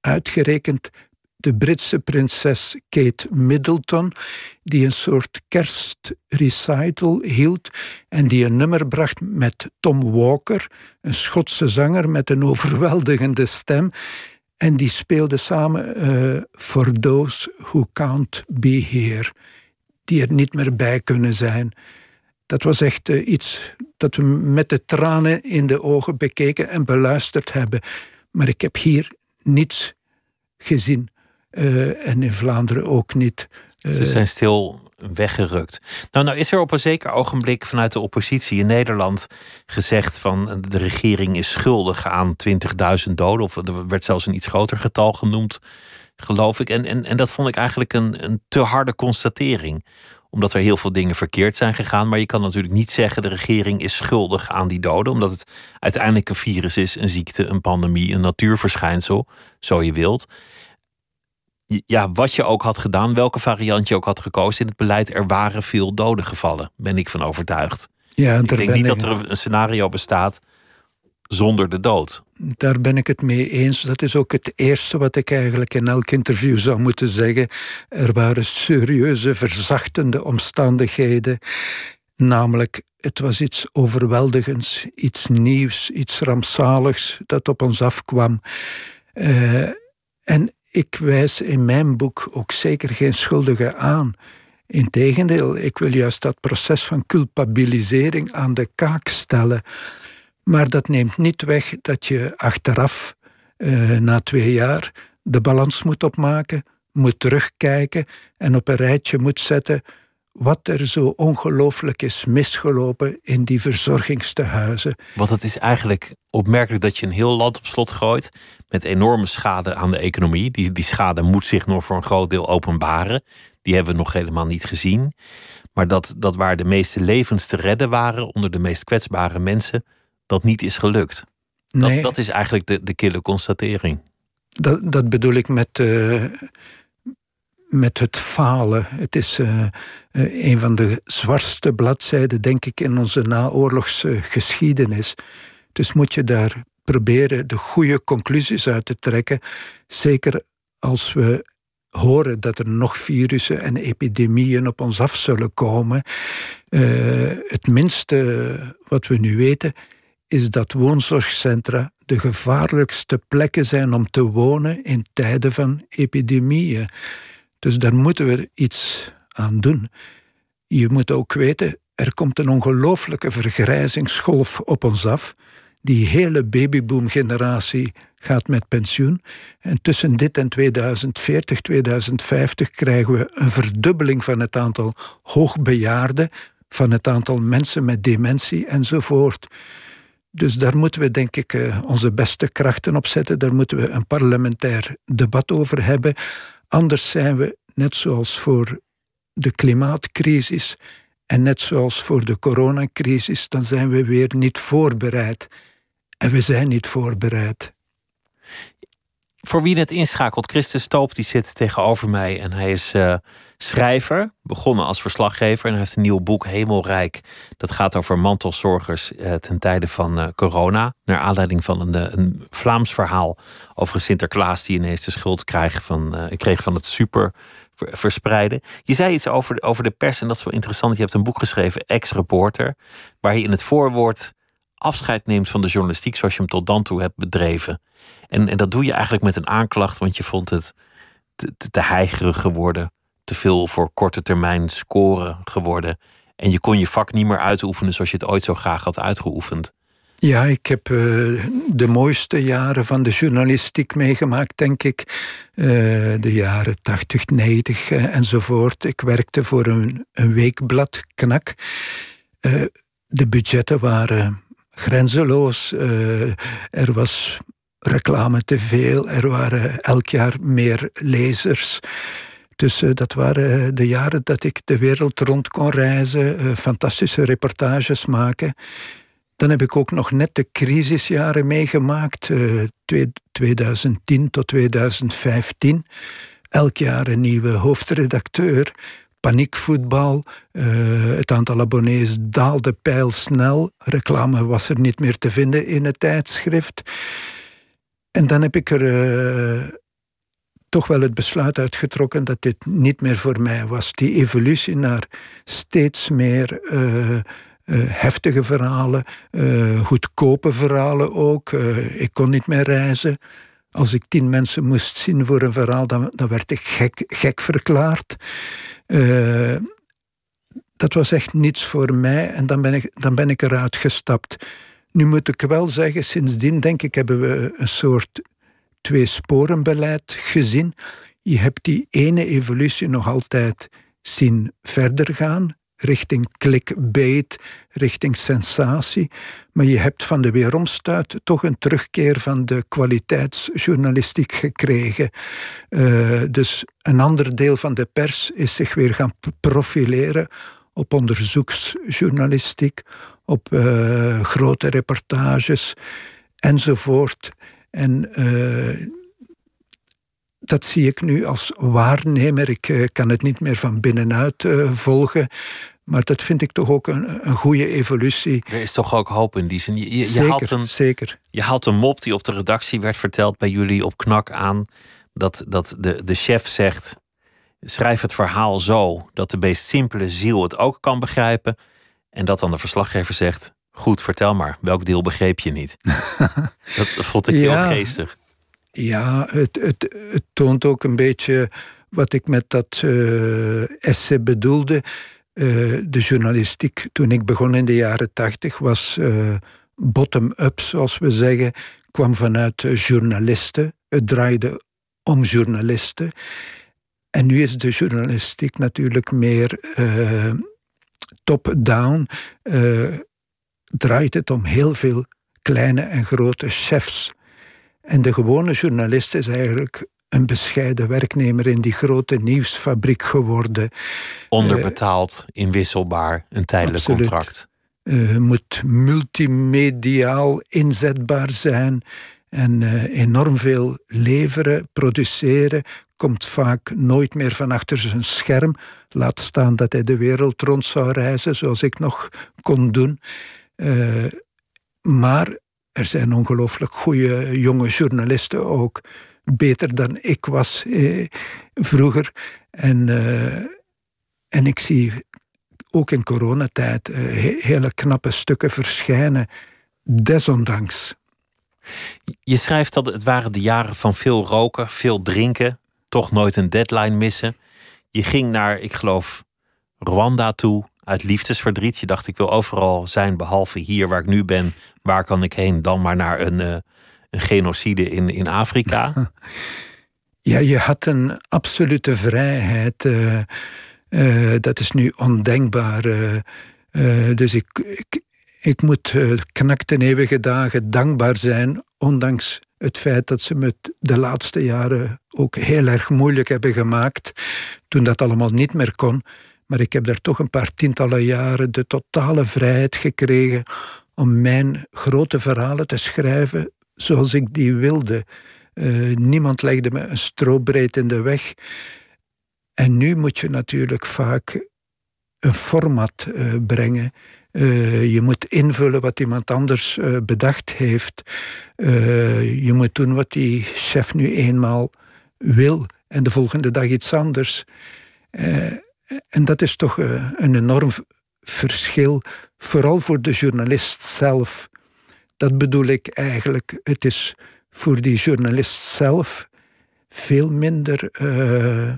uitgerekend de Britse prinses Kate Middleton, die een soort kerstrecital hield en die een nummer bracht met Tom Walker, een Schotse zanger met een overweldigende stem. En die speelde samen uh, For Those Who Can't Be Here, die er niet meer bij kunnen zijn dat was echt uh, iets dat we met de tranen in de ogen bekeken en beluisterd hebben. Maar ik heb hier niets gezien. Uh, en in Vlaanderen ook niet. Ze zijn stil weggerukt. Nou, nou is er op een zeker ogenblik vanuit de oppositie in Nederland gezegd van de regering is schuldig aan 20.000 doden. Of er werd zelfs een iets groter getal genoemd, geloof ik. En, en, dat vond ik eigenlijk een, een te harde constatering omdat er heel veel dingen verkeerd zijn gegaan. Maar je kan natuurlijk niet zeggen de regering is schuldig aan die doden, omdat het uiteindelijk een virus is, een ziekte, een pandemie, een natuurverschijnsel, zo je wilt. Ja, wat je ook had gedaan, welke variant je ook had gekozen in het beleid, er waren veel doden gevallen, ben ik van overtuigd. Ja, ik denk niet dat er een scenario bestaat zonder de dood. Daar ben ik het mee eens. Dat is ook het eerste wat ik eigenlijk in elk interview zou moeten zeggen. Er waren serieuze, verzachtende omstandigheden. Namelijk, het was iets overweldigends, iets nieuws, iets rampzaligs dat op ons afkwam. Uh, en ik wijs in mijn boek ook zeker geen schuldigen aan. Integendeel, ik wil juist dat proces van culpabilisering aan de kaak stellen. Maar dat neemt niet weg dat je achteraf, uh, na twee jaar, de balans moet opmaken, moet terugkijken en op een rijtje moet zetten wat er zo ongelooflijk is misgelopen in die verzorgingstehuizen. Want het is eigenlijk opmerkelijk dat je een heel land op slot gooit met enorme schade aan de economie. Die, die schade moet zich nog voor een groot deel openbaren. Die hebben we nog helemaal niet gezien. Maar dat, dat waar de meeste levens te redden waren onder de meest kwetsbare mensen, dat niet is gelukt. Nee. Dat, dat is eigenlijk de, de kille constatering. Dat, dat bedoel ik met, uh, met het falen. Het is uh, uh, een van de zwartste bladzijden, denk ik, in onze naoorlogsgeschiedenis. Dus moet je daar proberen de goede conclusies uit te trekken. Zeker als we horen dat er nog virussen en epidemieën op ons af zullen komen. het minste wat we nu weten is dat woonzorgcentra de gevaarlijkste plekken zijn om te wonen in tijden van epidemieën. Dus daar moeten we iets aan doen. Je moet ook weten, er komt een ongelooflijke vergrijzingsgolf op ons af. Die hele babyboom-generatie gaat met pensioen. En tussen dit en 2040, 2050 krijgen we een verdubbeling van het aantal hoogbejaarden, van het aantal mensen met dementie enzovoort. Dus daar moeten we, denk ik, eh, onze beste krachten op zetten. Daar moeten we een parlementair debat over hebben. Anders zijn we, net zoals voor de klimaatcrisis en net zoals voor de coronacrisis, dan zijn we weer niet voorbereid. En we zijn niet voorbereid. Voor wie net inschakelt, Christus Stoop die zit tegenover mij en hij is uh, schrijver, begonnen als verslaggever en hij heeft een nieuw boek Hemelrijk. Dat gaat over mantelzorgers uh, ten tijde van uh, corona, naar aanleiding van een, een, Vlaams verhaal over Sinterklaas die ineens de schuld kreeg van, kreeg van het super verspreiden. Je zei iets over, over de pers en dat is wel interessant. Je hebt een boek geschreven, Ex-Reporter, waar je in het voorwoord afscheid neemt van de journalistiek zoals je hem tot dan toe hebt bedreven. En, en dat doe je eigenlijk met een aanklacht, want je vond het te, te, heigerig geworden, te veel voor korte termijn scoren geworden. En je kon je vak niet meer uitoefenen zoals je het ooit zo graag had uitgeoefend. Ja, ik heb uh, de mooiste jaren van de journalistiek meegemaakt, denk ik. Uh, de jaren 80, 90 uh, enzovoort. Ik werkte voor een, een weekblad, Knak. Eh, de budgetten waren grenzeloos. er was reclame te veel. Er waren elk jaar meer lezers. Dus dat waren de jaren dat ik de wereld rond kon reizen, fantastische reportages maken. Dan heb ik ook nog net de crisisjaren meegemaakt, uh, 2010 tot 2015. Elk jaar een nieuwe hoofdredacteur. Paniekvoetbal. Uh, het aantal abonnees daalde pijlsnel. Reclame was er niet meer te vinden in het tijdschrift. En dan heb ik er uh, toch wel het besluit uitgetrokken dat dit niet meer voor mij was. Die evolutie naar steeds meer uh, heftige verhalen, goedkope verhalen ook. Ik kon niet meer reizen. Als ik tien mensen moest zien voor een verhaal, dan, dan werd ik gek, gek verklaard. Dat was echt niets voor mij en dan ben, ik, dan ben ik eruit gestapt. Nu moet ik wel zeggen, sindsdien denk ik hebben we een soort twee-sporenbeleid gezien. Je hebt die ene evolutie nog altijd zien verder gaan richting clickbait, richting sensatie. Maar je hebt van de weeromstuit toch een terugkeer van de kwaliteitsjournalistiek gekregen. Uh, dus een ander deel van de pers is zich weer gaan profileren op onderzoeksjournalistiek, op uh, grote reportages enzovoort. En uh, dat zie ik nu als waarnemer. Ik uh, kan het niet meer van binnenuit uh, volgen. Maar dat vind ik toch ook een, een goede evolutie. Er is toch ook hoop in die zin. Je, je, zeker, haalt een, zeker. Je haalt een mop die op de redactie werd verteld bij jullie op knak aan. Dat, dat de, de chef zegt: schrijf het verhaal zo dat de meest simpele ziel het ook kan begrijpen. En dat dan de verslaggever zegt: Goed, vertel maar, welk deel begreep je niet? [LAUGHS] dat vond ik ja, heel geestig. Ja, het, het, het toont ook een beetje wat ik met dat uh, essay bedoelde. Uh, de journalistiek, toen ik begon in de jaren tachtig, was uh, bottom-up, zoals we zeggen, kwam vanuit journalisten. Het draaide om journalisten. En nu is de journalistiek natuurlijk meer top-down. draait het om heel veel kleine en grote chefs en de gewone journalist is eigenlijk een bescheiden werknemer in die grote nieuwsfabriek geworden. Onderbetaald, uh, inwisselbaar, een tijdelijk absoluut. contract. Uh, moet multimediaal inzetbaar zijn en uh, enorm veel leveren, produceren. Komt vaak nooit meer van achter zijn scherm. Laat staan dat hij de wereld rond zou reizen, zoals ik nog kon doen. maar er zijn ongelooflijk goede jonge journalisten ook. Beter dan ik was eh, vroeger. En, uh, en ik zie ook in coronatijd uh, hele knappe stukken verschijnen. Desondanks. Je schrijft dat het waren de jaren van veel roken, veel drinken, toch nooit een deadline missen. Je ging naar, ik geloof, Rwanda toe uit liefdesverdriet. Je dacht, ik wil overal zijn behalve hier waar ik nu ben. Waar kan ik heen? Dan maar naar een, uh, een genocide in, in Afrika. [LAUGHS] Ja, je had een absolute vrijheid. Uh, uh, dat is nu ondenkbaar. dus ik, ik, ik moet knak ten eeuwige dagen dankbaar zijn, ondanks het feit dat ze me de laatste jaren ook heel erg moeilijk hebben gemaakt, toen dat allemaal niet meer kon. Maar ik heb daar toch een paar tientallen jaren de totale vrijheid gekregen om mijn grote verhalen te schrijven zoals ik die wilde. niemand legde me een strobreed in de weg. En nu moet je natuurlijk vaak een format brengen. je moet invullen wat iemand anders bedacht heeft. je moet doen wat die chef nu eenmaal wil en de volgende dag iets anders. En dat is toch een enorm verschil, vooral voor de journalist zelf. Dat bedoel ik eigenlijk. Het is voor die journalist zelf veel minder uh,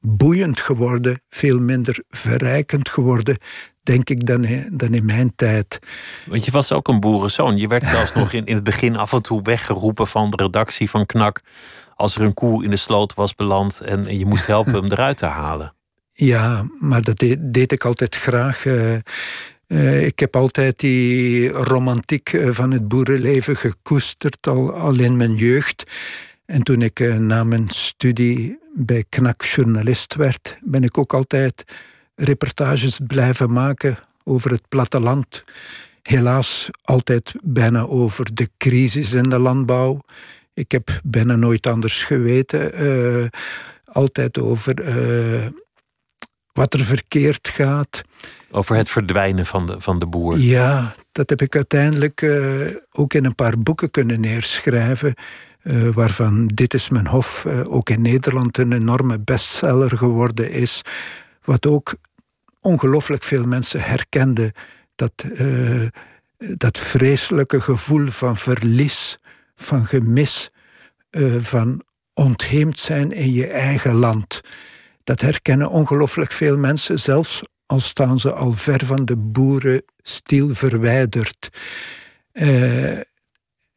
boeiend geworden, veel minder verrijkend geworden, denk ik, dan, dan in mijn tijd. Want je was ook een boerenzoon. Je werd zelfs [LAUGHS] nog in, in het begin af en toe weggeroepen van de redactie van Knak. als er een koe in de sloot was beland en je moest helpen [LAUGHS] hem eruit te halen. Ja, maar dat deed, ik altijd graag. Uh, uh, ik heb altijd die romantiek eh, van het boerenleven gekoesterd, al, al in mijn jeugd. En toen ik na mijn studie bij KNAK journalist werd, ben ik ook altijd reportages blijven maken over het platteland. Helaas altijd bijna over de crisis in de landbouw. Ik heb bijna nooit anders geweten. altijd over wat er verkeerd gaat. Over het verdwijnen van de, van de boer. Ja, dat heb ik uiteindelijk uh, ook in een paar boeken kunnen neerschrijven. Uh, waarvan Dit is mijn Hof uh, ook in Nederland een enorme bestseller geworden is. Wat ook ongelooflijk veel mensen herkenden. Dat, dat vreselijke gevoel van verlies, van gemis, van ontheemd zijn in je eigen land. Dat herkennen ongelooflijk veel mensen, zelfs al staan ze al ver van de boerenstiel verwijderd. Uh,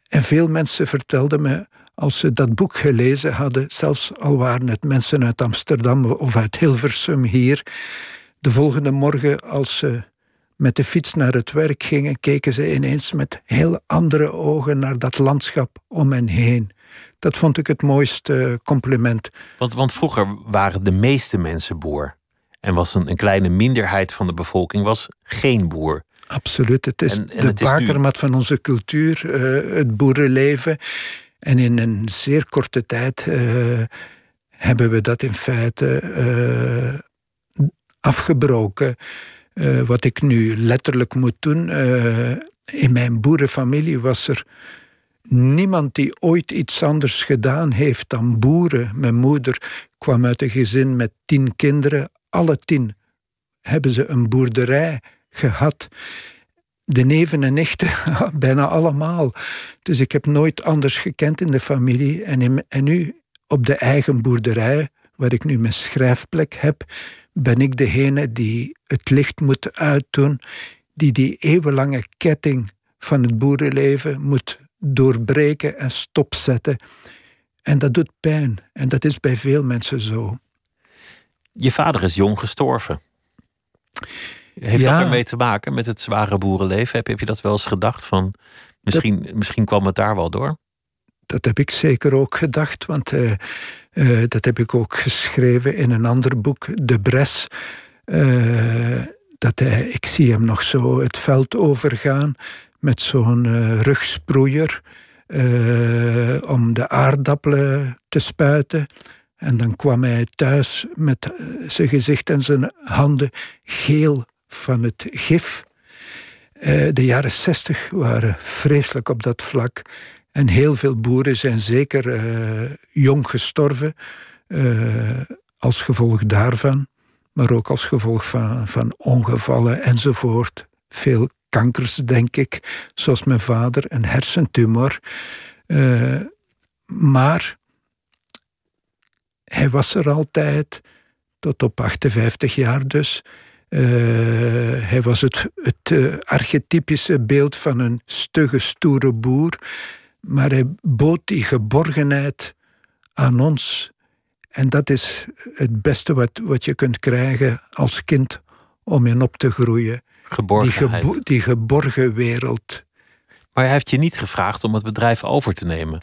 en veel mensen vertelden me, als ze dat boek gelezen hadden, zelfs al waren het mensen uit Amsterdam of uit Hilversum hier, de volgende morgen als ze met de fiets naar het werk gingen, keken ze ineens met heel andere ogen naar dat landschap om hen heen. Dat vond ik het mooiste compliment. Want, want vroeger waren de meeste mensen boer. En was een, een kleine minderheid van de bevolking was geen boer. Absoluut. Het is de bakermat van onze cultuur, uh, het boerenleven. En in een zeer korte tijd uh, hebben we dat in feite uh, afgebroken. wat ik nu letterlijk moet doen. in mijn boerenfamilie was er niemand die ooit iets anders gedaan heeft dan boeren. Mijn moeder kwam uit een gezin met tien kinderen. Alle tien hebben ze een boerderij gehad. De neven en nichten, [LAUGHS] bijna allemaal. Dus ik heb nooit anders gekend in de familie. En, nu op de eigen boerderij, waar ik nu mijn schrijfplek heb, ben ik degene die het licht moet uitdoen, die die eeuwenlange ketting van het boerenleven moet doorbreken en stopzetten. En dat doet pijn. En dat is bij veel mensen zo. Je vader is jong gestorven. Heeft dat ermee te maken met het zware boerenleven? Heb, heb je dat wel eens gedacht? Van, misschien, misschien kwam het daar wel door? Dat heb ik zeker ook gedacht, want uh, uh, dat heb ik ook geschreven in een ander boek, De Bres. Uh, dat hij, ik zie hem nog zo het veld overgaan met zo'n uh, rugsproeier uh, om de aardappelen te spuiten. En dan kwam hij thuis met eh, zijn gezicht en zijn handen geel van het gif. de jaren zestig waren vreselijk op dat vlak. En heel veel boeren zijn zeker jong gestorven als gevolg daarvan. Maar ook als gevolg van, van ongevallen enzovoort. Veel kankers, denk ik, zoals mijn vader, een hersentumor. Uh, maar hij was er altijd, tot op 58 jaar dus. Uh, hij was het, het uh, archetypische beeld van een stugge, stoere boer. Maar hij bood die geborgenheid aan ons. En dat is het beste wat, wat je kunt krijgen als kind om in op te groeien. Die, die geborgen wereld. Maar hij heeft je niet gevraagd om het bedrijf over te nemen?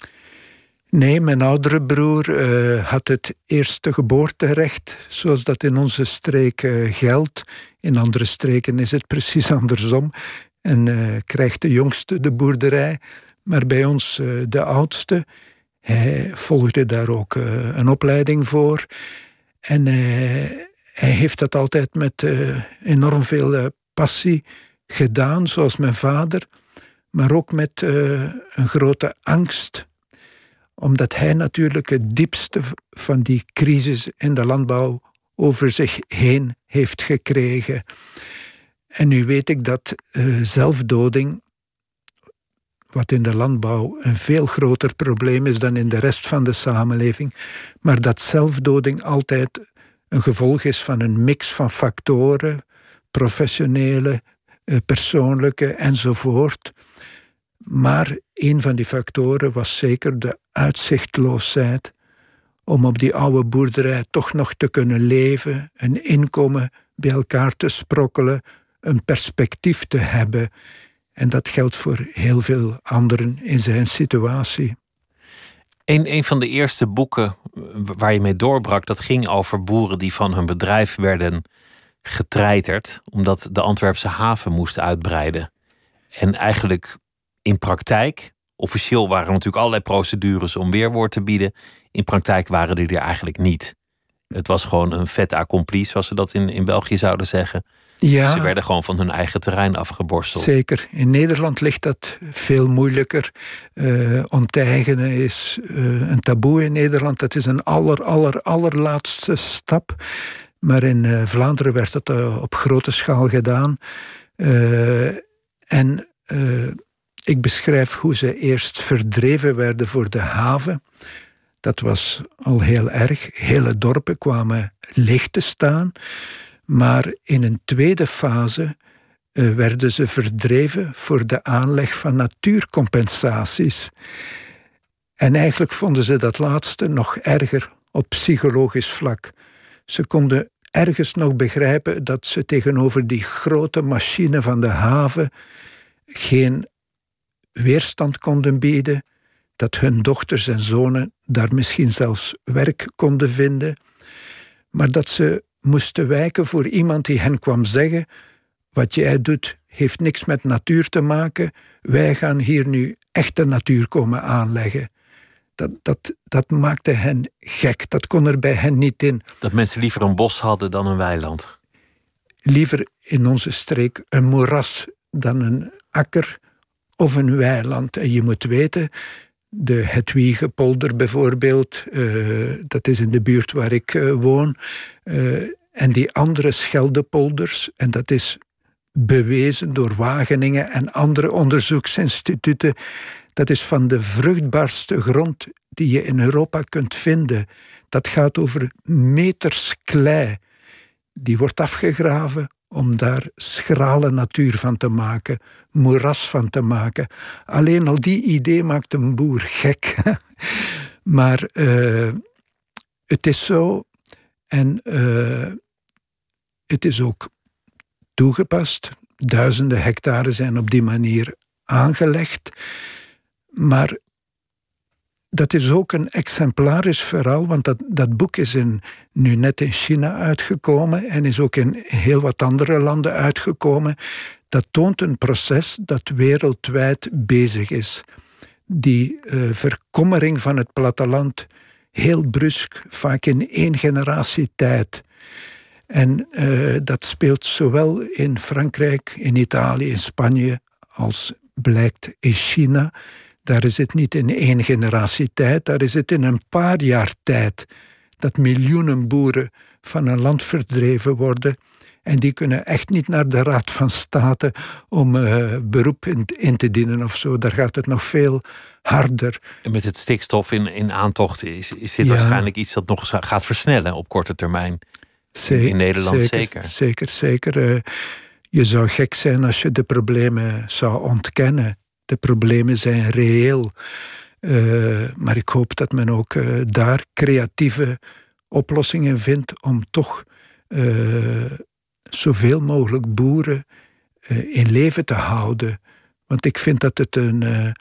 Nee, mijn oudere broer uh, had het eerste geboorterecht, zoals dat in onze streek uh, geldt. In andere streken is het [LAUGHS] precies andersom. En uh, krijgt de jongste de boerderij, maar bij ons de oudste. Hij volgde daar ook een opleiding voor. En hij heeft dat altijd met enorm veel passie gedaan, zoals mijn vader, maar ook met een grote angst omdat hij natuurlijk het diepste van die crisis in de landbouw over zich heen heeft gekregen. En nu weet ik dat uh, zelfdoding, wat in de landbouw een veel groter probleem is dan in de rest van de samenleving, maar dat zelfdoding altijd een gevolg is van een mix van factoren, professionele, uh, persoonlijke enzovoort. Maar een van die factoren was zeker de uitzichtloosheid om op die oude boerderij toch nog te kunnen leven, een inkomen bij elkaar te sprokkelen, een perspectief te hebben. En dat geldt voor heel veel anderen in zijn situatie. Een, van de eerste boeken waar je mee doorbrak, dat ging over boeren die van hun bedrijf werden getreiterd, omdat de Antwerpse haven moest uitbreiden. En eigenlijk in praktijk, officieel waren er natuurlijk allerlei procedures om weerwoord te bieden. In praktijk waren die er eigenlijk niet. Het was gewoon een vet accompli, zoals ze dat in, in België zouden zeggen. Ja, ze werden gewoon van hun eigen terrein afgeborsteld. Zeker. In Nederland ligt dat veel moeilijker. Uh, onteigenen is uh, een taboe in Nederland. Dat is een aller, aller, allerlaatste stap. Maar in uh, Vlaanderen werd dat op grote schaal gedaan. en ik beschrijf hoe ze eerst verdreven werden voor de haven. Dat was al heel erg. Hele dorpen kwamen leeg te staan. Maar in een tweede fase werden ze verdreven voor de aanleg van natuurcompensaties. En eigenlijk vonden ze dat laatste nog erger op psychologisch vlak. Ze konden ergens nog begrijpen dat ze tegenover die grote machine van de haven geen weerstand konden bieden, dat hun dochters en zonen daar misschien zelfs werk konden vinden, maar dat ze moesten wijken voor iemand die hen kwam zeggen: Wat jij doet heeft niks met natuur te maken, wij gaan hier nu echte natuur komen aanleggen. Dat, dat, dat maakte hen gek, dat kon er bij hen niet in. Dat mensen liever een bos hadden dan een weiland? Liever in onze streek een moeras dan een akker of een weiland. En je moet weten, de Hetwiegepolder bijvoorbeeld, uh, dat is in de buurt waar ik uh, woon. Uh, en die andere Scheldepolders, en dat is bewezen door Wageningen en andere onderzoeksinstituten, dat is van de vruchtbaarste grond die je in Europa kunt vinden. Dat gaat over meters klei. Die wordt afgegraven om daar schrale natuur van te maken, moeras van te maken. Alleen al die idee maakt een boer gek. [LAUGHS] maar uh, het is zo en uh, het is ook toegepast. Duizenden hectare zijn op die manier aangelegd. Maar dat is ook een exemplarisch verhaal, want dat, dat boek is in, nu net in China uitgekomen en is ook in heel wat andere landen uitgekomen. Dat toont een proces dat wereldwijd bezig is. Die uh, verkommering van het platteland, heel brusk, vaak in één generatie tijd. En uh, dat speelt zowel in Frankrijk, in Italië, in Spanje, als blijkt in China. Daar is het niet in één generatie tijd, daar is het in een paar jaar tijd dat miljoenen boeren van een land verdreven worden. En die kunnen echt niet naar de Raad van State om uh, beroep in, in, te dienen of zo. Daar gaat het nog veel harder. En met het stikstof in, in aantocht is, is dit waarschijnlijk iets dat nog gaat versnellen op korte termijn. Zeker, in Nederland zeker. Zeker, zeker. zeker. Uh, je zou gek zijn als je de problemen zou ontkennen. De problemen zijn reëel. Uh, maar ik hoop dat men ook uh, daar creatieve oplossingen vindt om toch uh, zoveel mogelijk boeren in leven te houden. Want ik vind dat het een,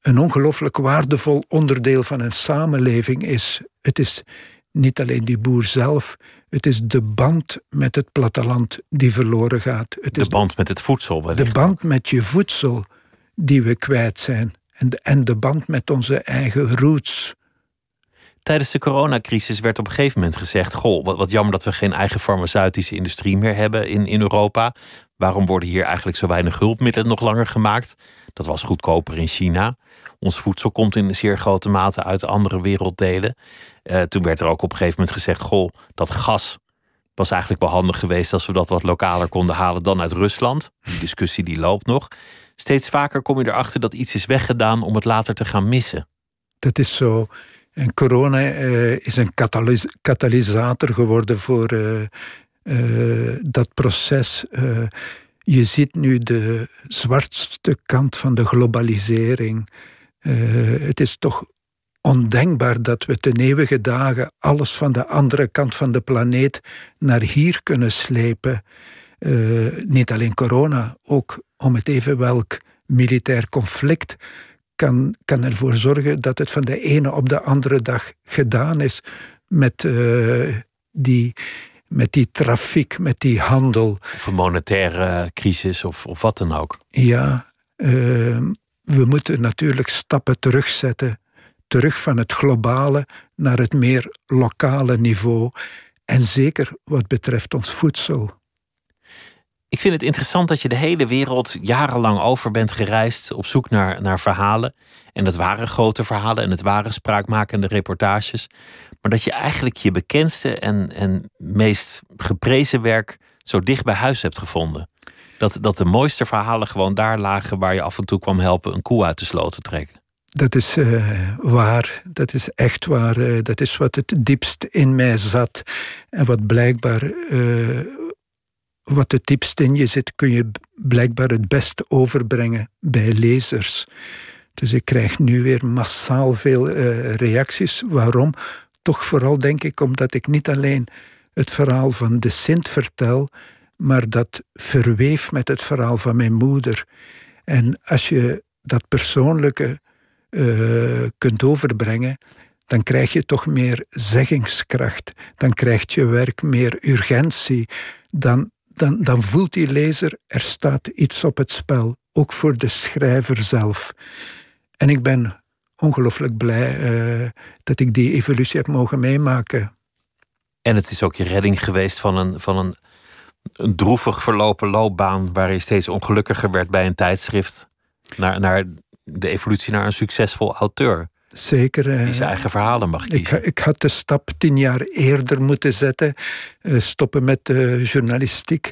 een ongelooflijk waardevol onderdeel van een samenleving is. Het is niet alleen die boer zelf, het is de band met het platteland die verloren gaat. Het de band met het voedsel. De band met je voedsel die we kwijt zijn. En de, en de band met onze eigen roots. Tijdens de coronacrisis werd op een gegeven moment gezegd: Goh, wat, jammer dat we geen eigen farmaceutische industrie meer hebben in, in Europa. Waarom worden hier eigenlijk zo weinig hulpmiddelen nog langer gemaakt? Dat was goedkoper in China. Ons voedsel komt in zeer grote mate uit andere werelddelen. Uh, toen werd er ook op een gegeven moment gezegd: Goh, dat gas was eigenlijk wel handig geweest als we dat wat lokaler konden halen dan uit Rusland. Die discussie die loopt nog. Steeds vaker kom je erachter dat iets is weggedaan om het later te gaan missen. Dat is zo. En corona uh, is een katalys katalysator geworden voor uh, uh, dat proces. je ziet nu de zwartste kant van de globalisering. het is toch ondenkbaar dat we ten eeuwige dagen alles van de andere kant van de planeet naar hier kunnen slepen. niet alleen corona, ook om het even welk militair conflict kan, kan ervoor zorgen dat het van de ene op de andere dag gedaan is met, uh, die, met die trafiek, met die handel. Of een monetaire crisis of, of wat dan ook. Ja, uh, we moeten natuurlijk stappen terugzetten. Terug van het globale naar het meer lokale niveau. En zeker wat betreft ons voedsel. Ik vind het interessant dat je de hele wereld jarenlang over bent gereisd op zoek naar, naar verhalen. En dat waren grote verhalen en het waren spraakmakende reportages. Maar dat je eigenlijk je bekendste en, en meest geprezen werk zo dicht bij huis hebt gevonden. Dat, dat de mooiste verhalen gewoon daar lagen waar je af en toe kwam helpen een koe uit de sloot te trekken. Dat is uh, waar, dat is echt waar. Uh, dat is wat het diepst in mij zat. En wat blijkbaar uh, wat het diepst in je zit, kun je blijkbaar het beste overbrengen bij lezers. Dus ik krijg nu weer massaal veel uh, reacties. Waarom? Toch vooral denk ik omdat ik niet alleen het verhaal van de Sint vertel, maar dat verweef met het verhaal van mijn moeder. En als je dat persoonlijke uh, kunt overbrengen, dan krijg je toch meer zeggingskracht. Dan krijgt je werk meer urgentie. Dan, dan, dan voelt die lezer, er staat iets op het spel, ook voor de schrijver zelf. En ik ben ongelooflijk blij uh, dat ik die evolutie heb mogen meemaken. En het is ook je redding geweest van een, van een, een droevig verlopen loopbaan, waar je steeds ongelukkiger werd bij een tijdschrift, naar, naar de evolutie naar een succesvol auteur. Zeker. Die eh, zijn eigen verhalen mag kiezen. Ik, ik, had de stap tien jaar eerder moeten zetten. Uh, stoppen met de journalistiek.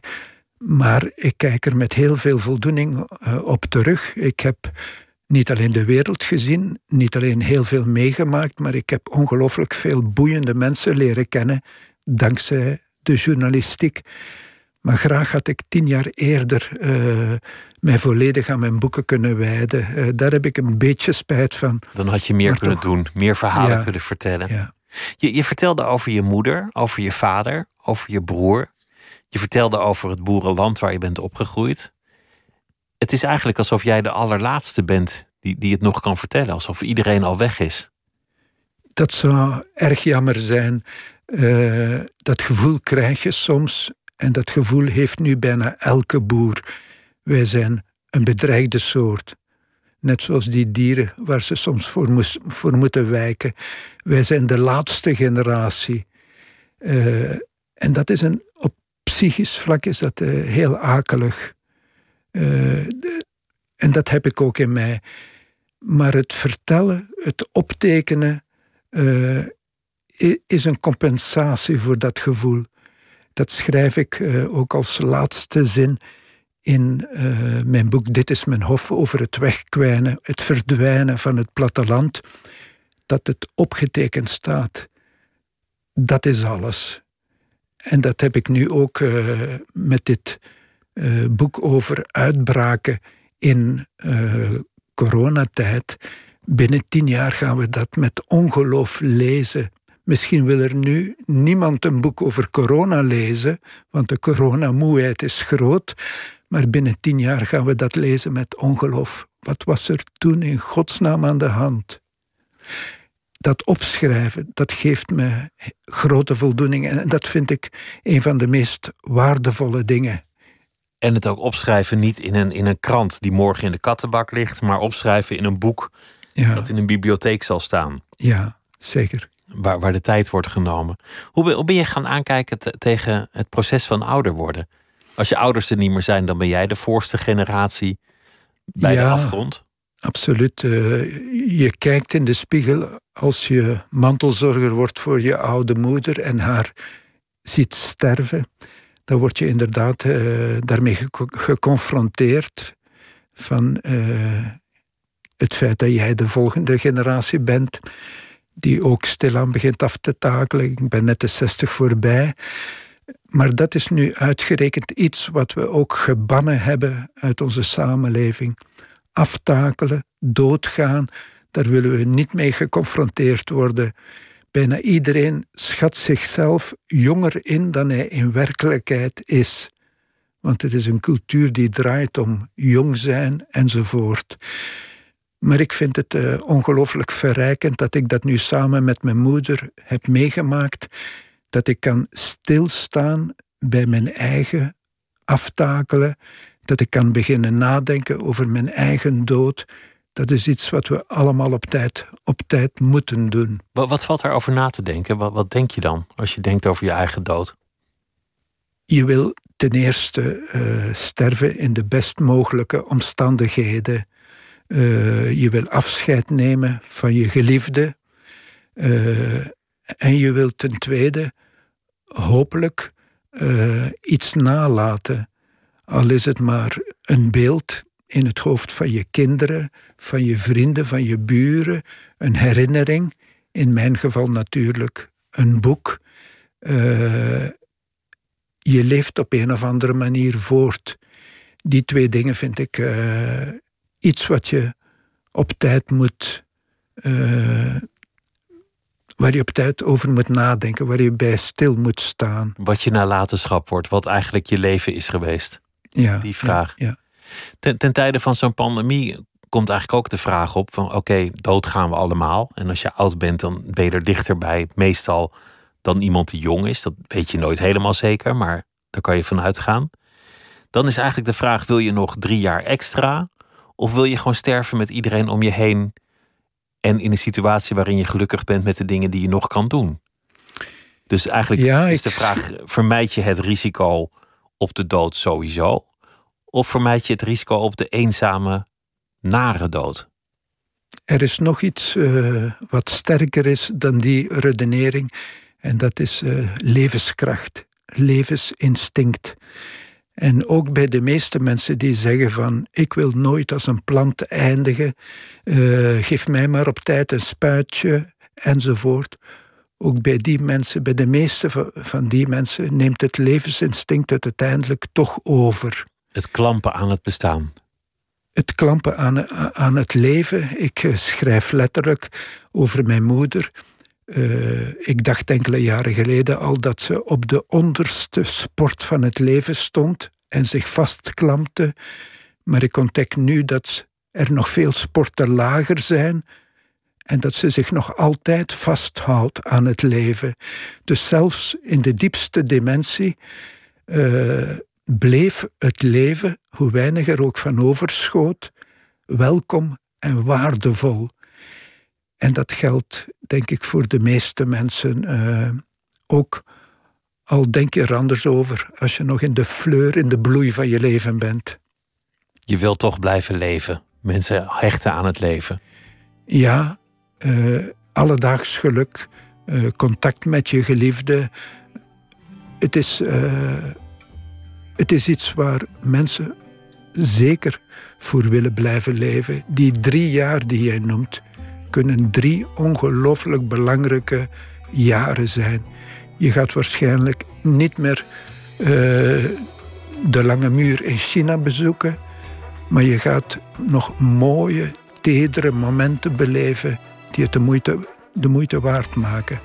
Maar ik kijk er met heel veel voldoening op terug. Ik heb niet alleen de wereld gezien, niet alleen heel veel meegemaakt, maar ik heb ongelooflijk veel boeiende mensen leren kennen dankzij de journalistiek. Maar graag had ik tien jaar eerder uh, mij volledig aan mijn boeken kunnen wijden. Uh, daar heb ik een beetje spijt van. Dan had je meer kunnen doen, meer verhalen kunnen vertellen. Ja. Je, je vertelde over je moeder, over je vader, over je broer. Je vertelde over het boerenland waar je bent opgegroeid. Het is eigenlijk alsof jij de allerlaatste bent die, die het nog kan vertellen. Alsof iedereen al weg is. Dat zou erg jammer zijn. Uh, dat gevoel krijg je soms en dat gevoel heeft nu bijna elke boer. Wij zijn een bedreigde soort. Net zoals die dieren waar ze soms voor, moest, voor moeten wijken. Wij zijn de laatste generatie. Uh, en dat is een, op psychisch vlak is dat uh, heel akelig. De, en dat heb ik ook in mij. Maar het vertellen, het optekenen, is een compensatie voor dat gevoel. Dat schrijf ik uh, ook als laatste zin in uh, mijn boek Dit is mijn hof over het wegkwijnen, het verdwijnen van het platteland. Dat het opgetekend staat. Dat is alles. En dat heb ik nu ook uh, met dit boek over uitbraken in coronatijd. Binnen tien jaar gaan we dat met ongeloof lezen Misschien wil er nu niemand een boek over corona lezen, want de coronamoeheid is groot. Maar binnen tien jaar gaan we dat lezen met ongeloof. Wat was er toen in godsnaam aan de hand? Dat opschrijven, dat geeft me grote voldoening. En dat vind ik een van de meest waardevolle dingen En het ook opschrijven niet in een, in een krant die morgen in de kattenbak ligt, maar opschrijven in een boek Ja, dat in een bibliotheek zal staan. ja zeker. Waar, waar de tijd wordt genomen. Hoe ben, hoe ben je gaan aankijken te- tegen het proces van ouder worden? Als je ouders er niet meer zijn, dan ben jij de voorste generatie bij de afgrond. Absoluut. eh, je kijkt in de spiegel als je mantelzorger wordt voor je oude moeder en haar ziet sterven. Dan word je inderdaad eh, daarmee geconfronteerd van eh, het feit dat jij de volgende generatie bent, die ook stilaan begint af te takelen. Ik ben net de 60 voorbij. Maar dat is nu uitgerekend iets wat we ook gebannen hebben uit onze samenleving aftakelen, doodgaan. Daar willen we niet mee geconfronteerd worden. Bijna iedereen schat zichzelf jonger in dan hij in werkelijkheid is. Want het is een cultuur die draait om jong zijn enzovoort. Maar ik vind het eh, ongelooflijk verrijkend dat ik dat nu samen met mijn moeder heb meegemaakt. Dat ik kan stilstaan bij mijn eigen aftakelen. Dat ik kan beginnen nadenken over mijn eigen dood. Dat is iets wat we allemaal op tijd, op tijd moeten doen. Wat, wat valt daarover na te denken? Wat, wat denk je dan als je denkt over je eigen dood? Je wil ten eerste eh, sterven in de best mogelijke omstandigheden. Eh, je wil afscheid nemen van je geliefde. Eh, en je wil ten tweede hopelijk eh, iets nalaten. Al is het maar een beeld in het hoofd van je kinderen, van je vrienden, van je buren, een herinnering. In mijn geval natuurlijk een boek. Je leeft op een of andere manier voort. Die twee dingen vind ik iets wat je op tijd moet. eh, waar je op tijd over moet nadenken, waar je bij stil moet staan. Wat je nalatenschap wordt, wat eigenlijk je leven is geweest. Ja, Die vraag. Ja, ja. Ten, ten tijde van zo'n pandemie komt eigenlijk ook de vraag op van oké, dood gaan we allemaal. En als je oud bent, dan ben je er dichterbij meestal dan iemand die jong is. Dat weet je nooit helemaal zeker, maar daar kan je van uitgaan. Dan is eigenlijk de vraag, wil je nog drie jaar extra? Of wil je gewoon sterven met iedereen om je heen en in een situatie waarin je gelukkig bent met de dingen die je nog kan doen? Dus eigenlijk Ja, is ik- de vraag, vermijd je het risico op de dood sowieso? Of vermijd je het risico op de eenzame, nare dood? Er is nog iets eh, wat sterker is dan die redenering. En dat is eh, levenskracht, levensinstinct. En ook bij de meeste mensen die zeggen van ik wil nooit als een plant eindigen, eh, geef mij maar op tijd een spuitje enzovoort. Ook bij die mensen, bij de meeste va- van die mensen, neemt het levensinstinct het uiteindelijk toch over. Het klampen aan het bestaan. het klampen aan, aan het leven. Ik eh, schrijf letterlijk over mijn moeder. Eh, ik dacht enkele jaren geleden al dat ze op de onderste sport van het leven stond en zich vastklampte. Maar ik ontdek nu dat er nog veel sporten lager zijn en dat ze zich nog altijd vasthoudt aan het leven. Dus zelfs in de diepste dimensie eh, bleef het leven, hoe weinig er ook van overschoot, welkom en waardevol. En dat geldt, denk ik, voor de meeste mensen eh, ook. Al denk je er anders over als je nog in de fleur, in de bloei van je leven bent. Je wilt toch blijven leven. Mensen hechten aan het leven. Ja, eh, alledaags geluk, eh, contact met je geliefde. Het is, het is iets waar mensen zeker voor willen blijven leven. Die drie jaar die jij noemt, kunnen drie ongelooflijk belangrijke jaren zijn. Je gaat waarschijnlijk niet meer eh, de lange muur in China bezoeken, maar je gaat nog mooie, tedere momenten beleven die het de moeite, de moeite waard maken.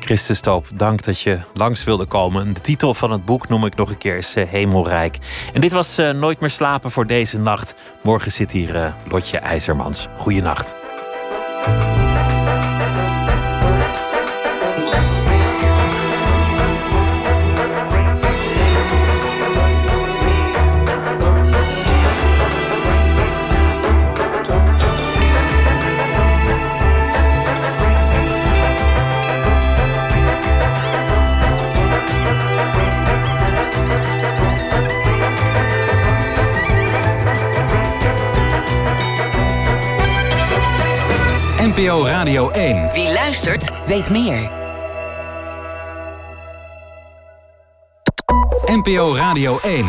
Christen Stoop, dank dat je langs wilde komen. De titel van het boek noem ik nog een keer is Hemelrijk. En dit was eh, Nooit meer slapen voor deze nacht. Morgen zit hier eh, Lotje IJzermans. Goeienacht. Bye. NPO Radio 1. Wie luistert, weet meer. NPO Radio 1.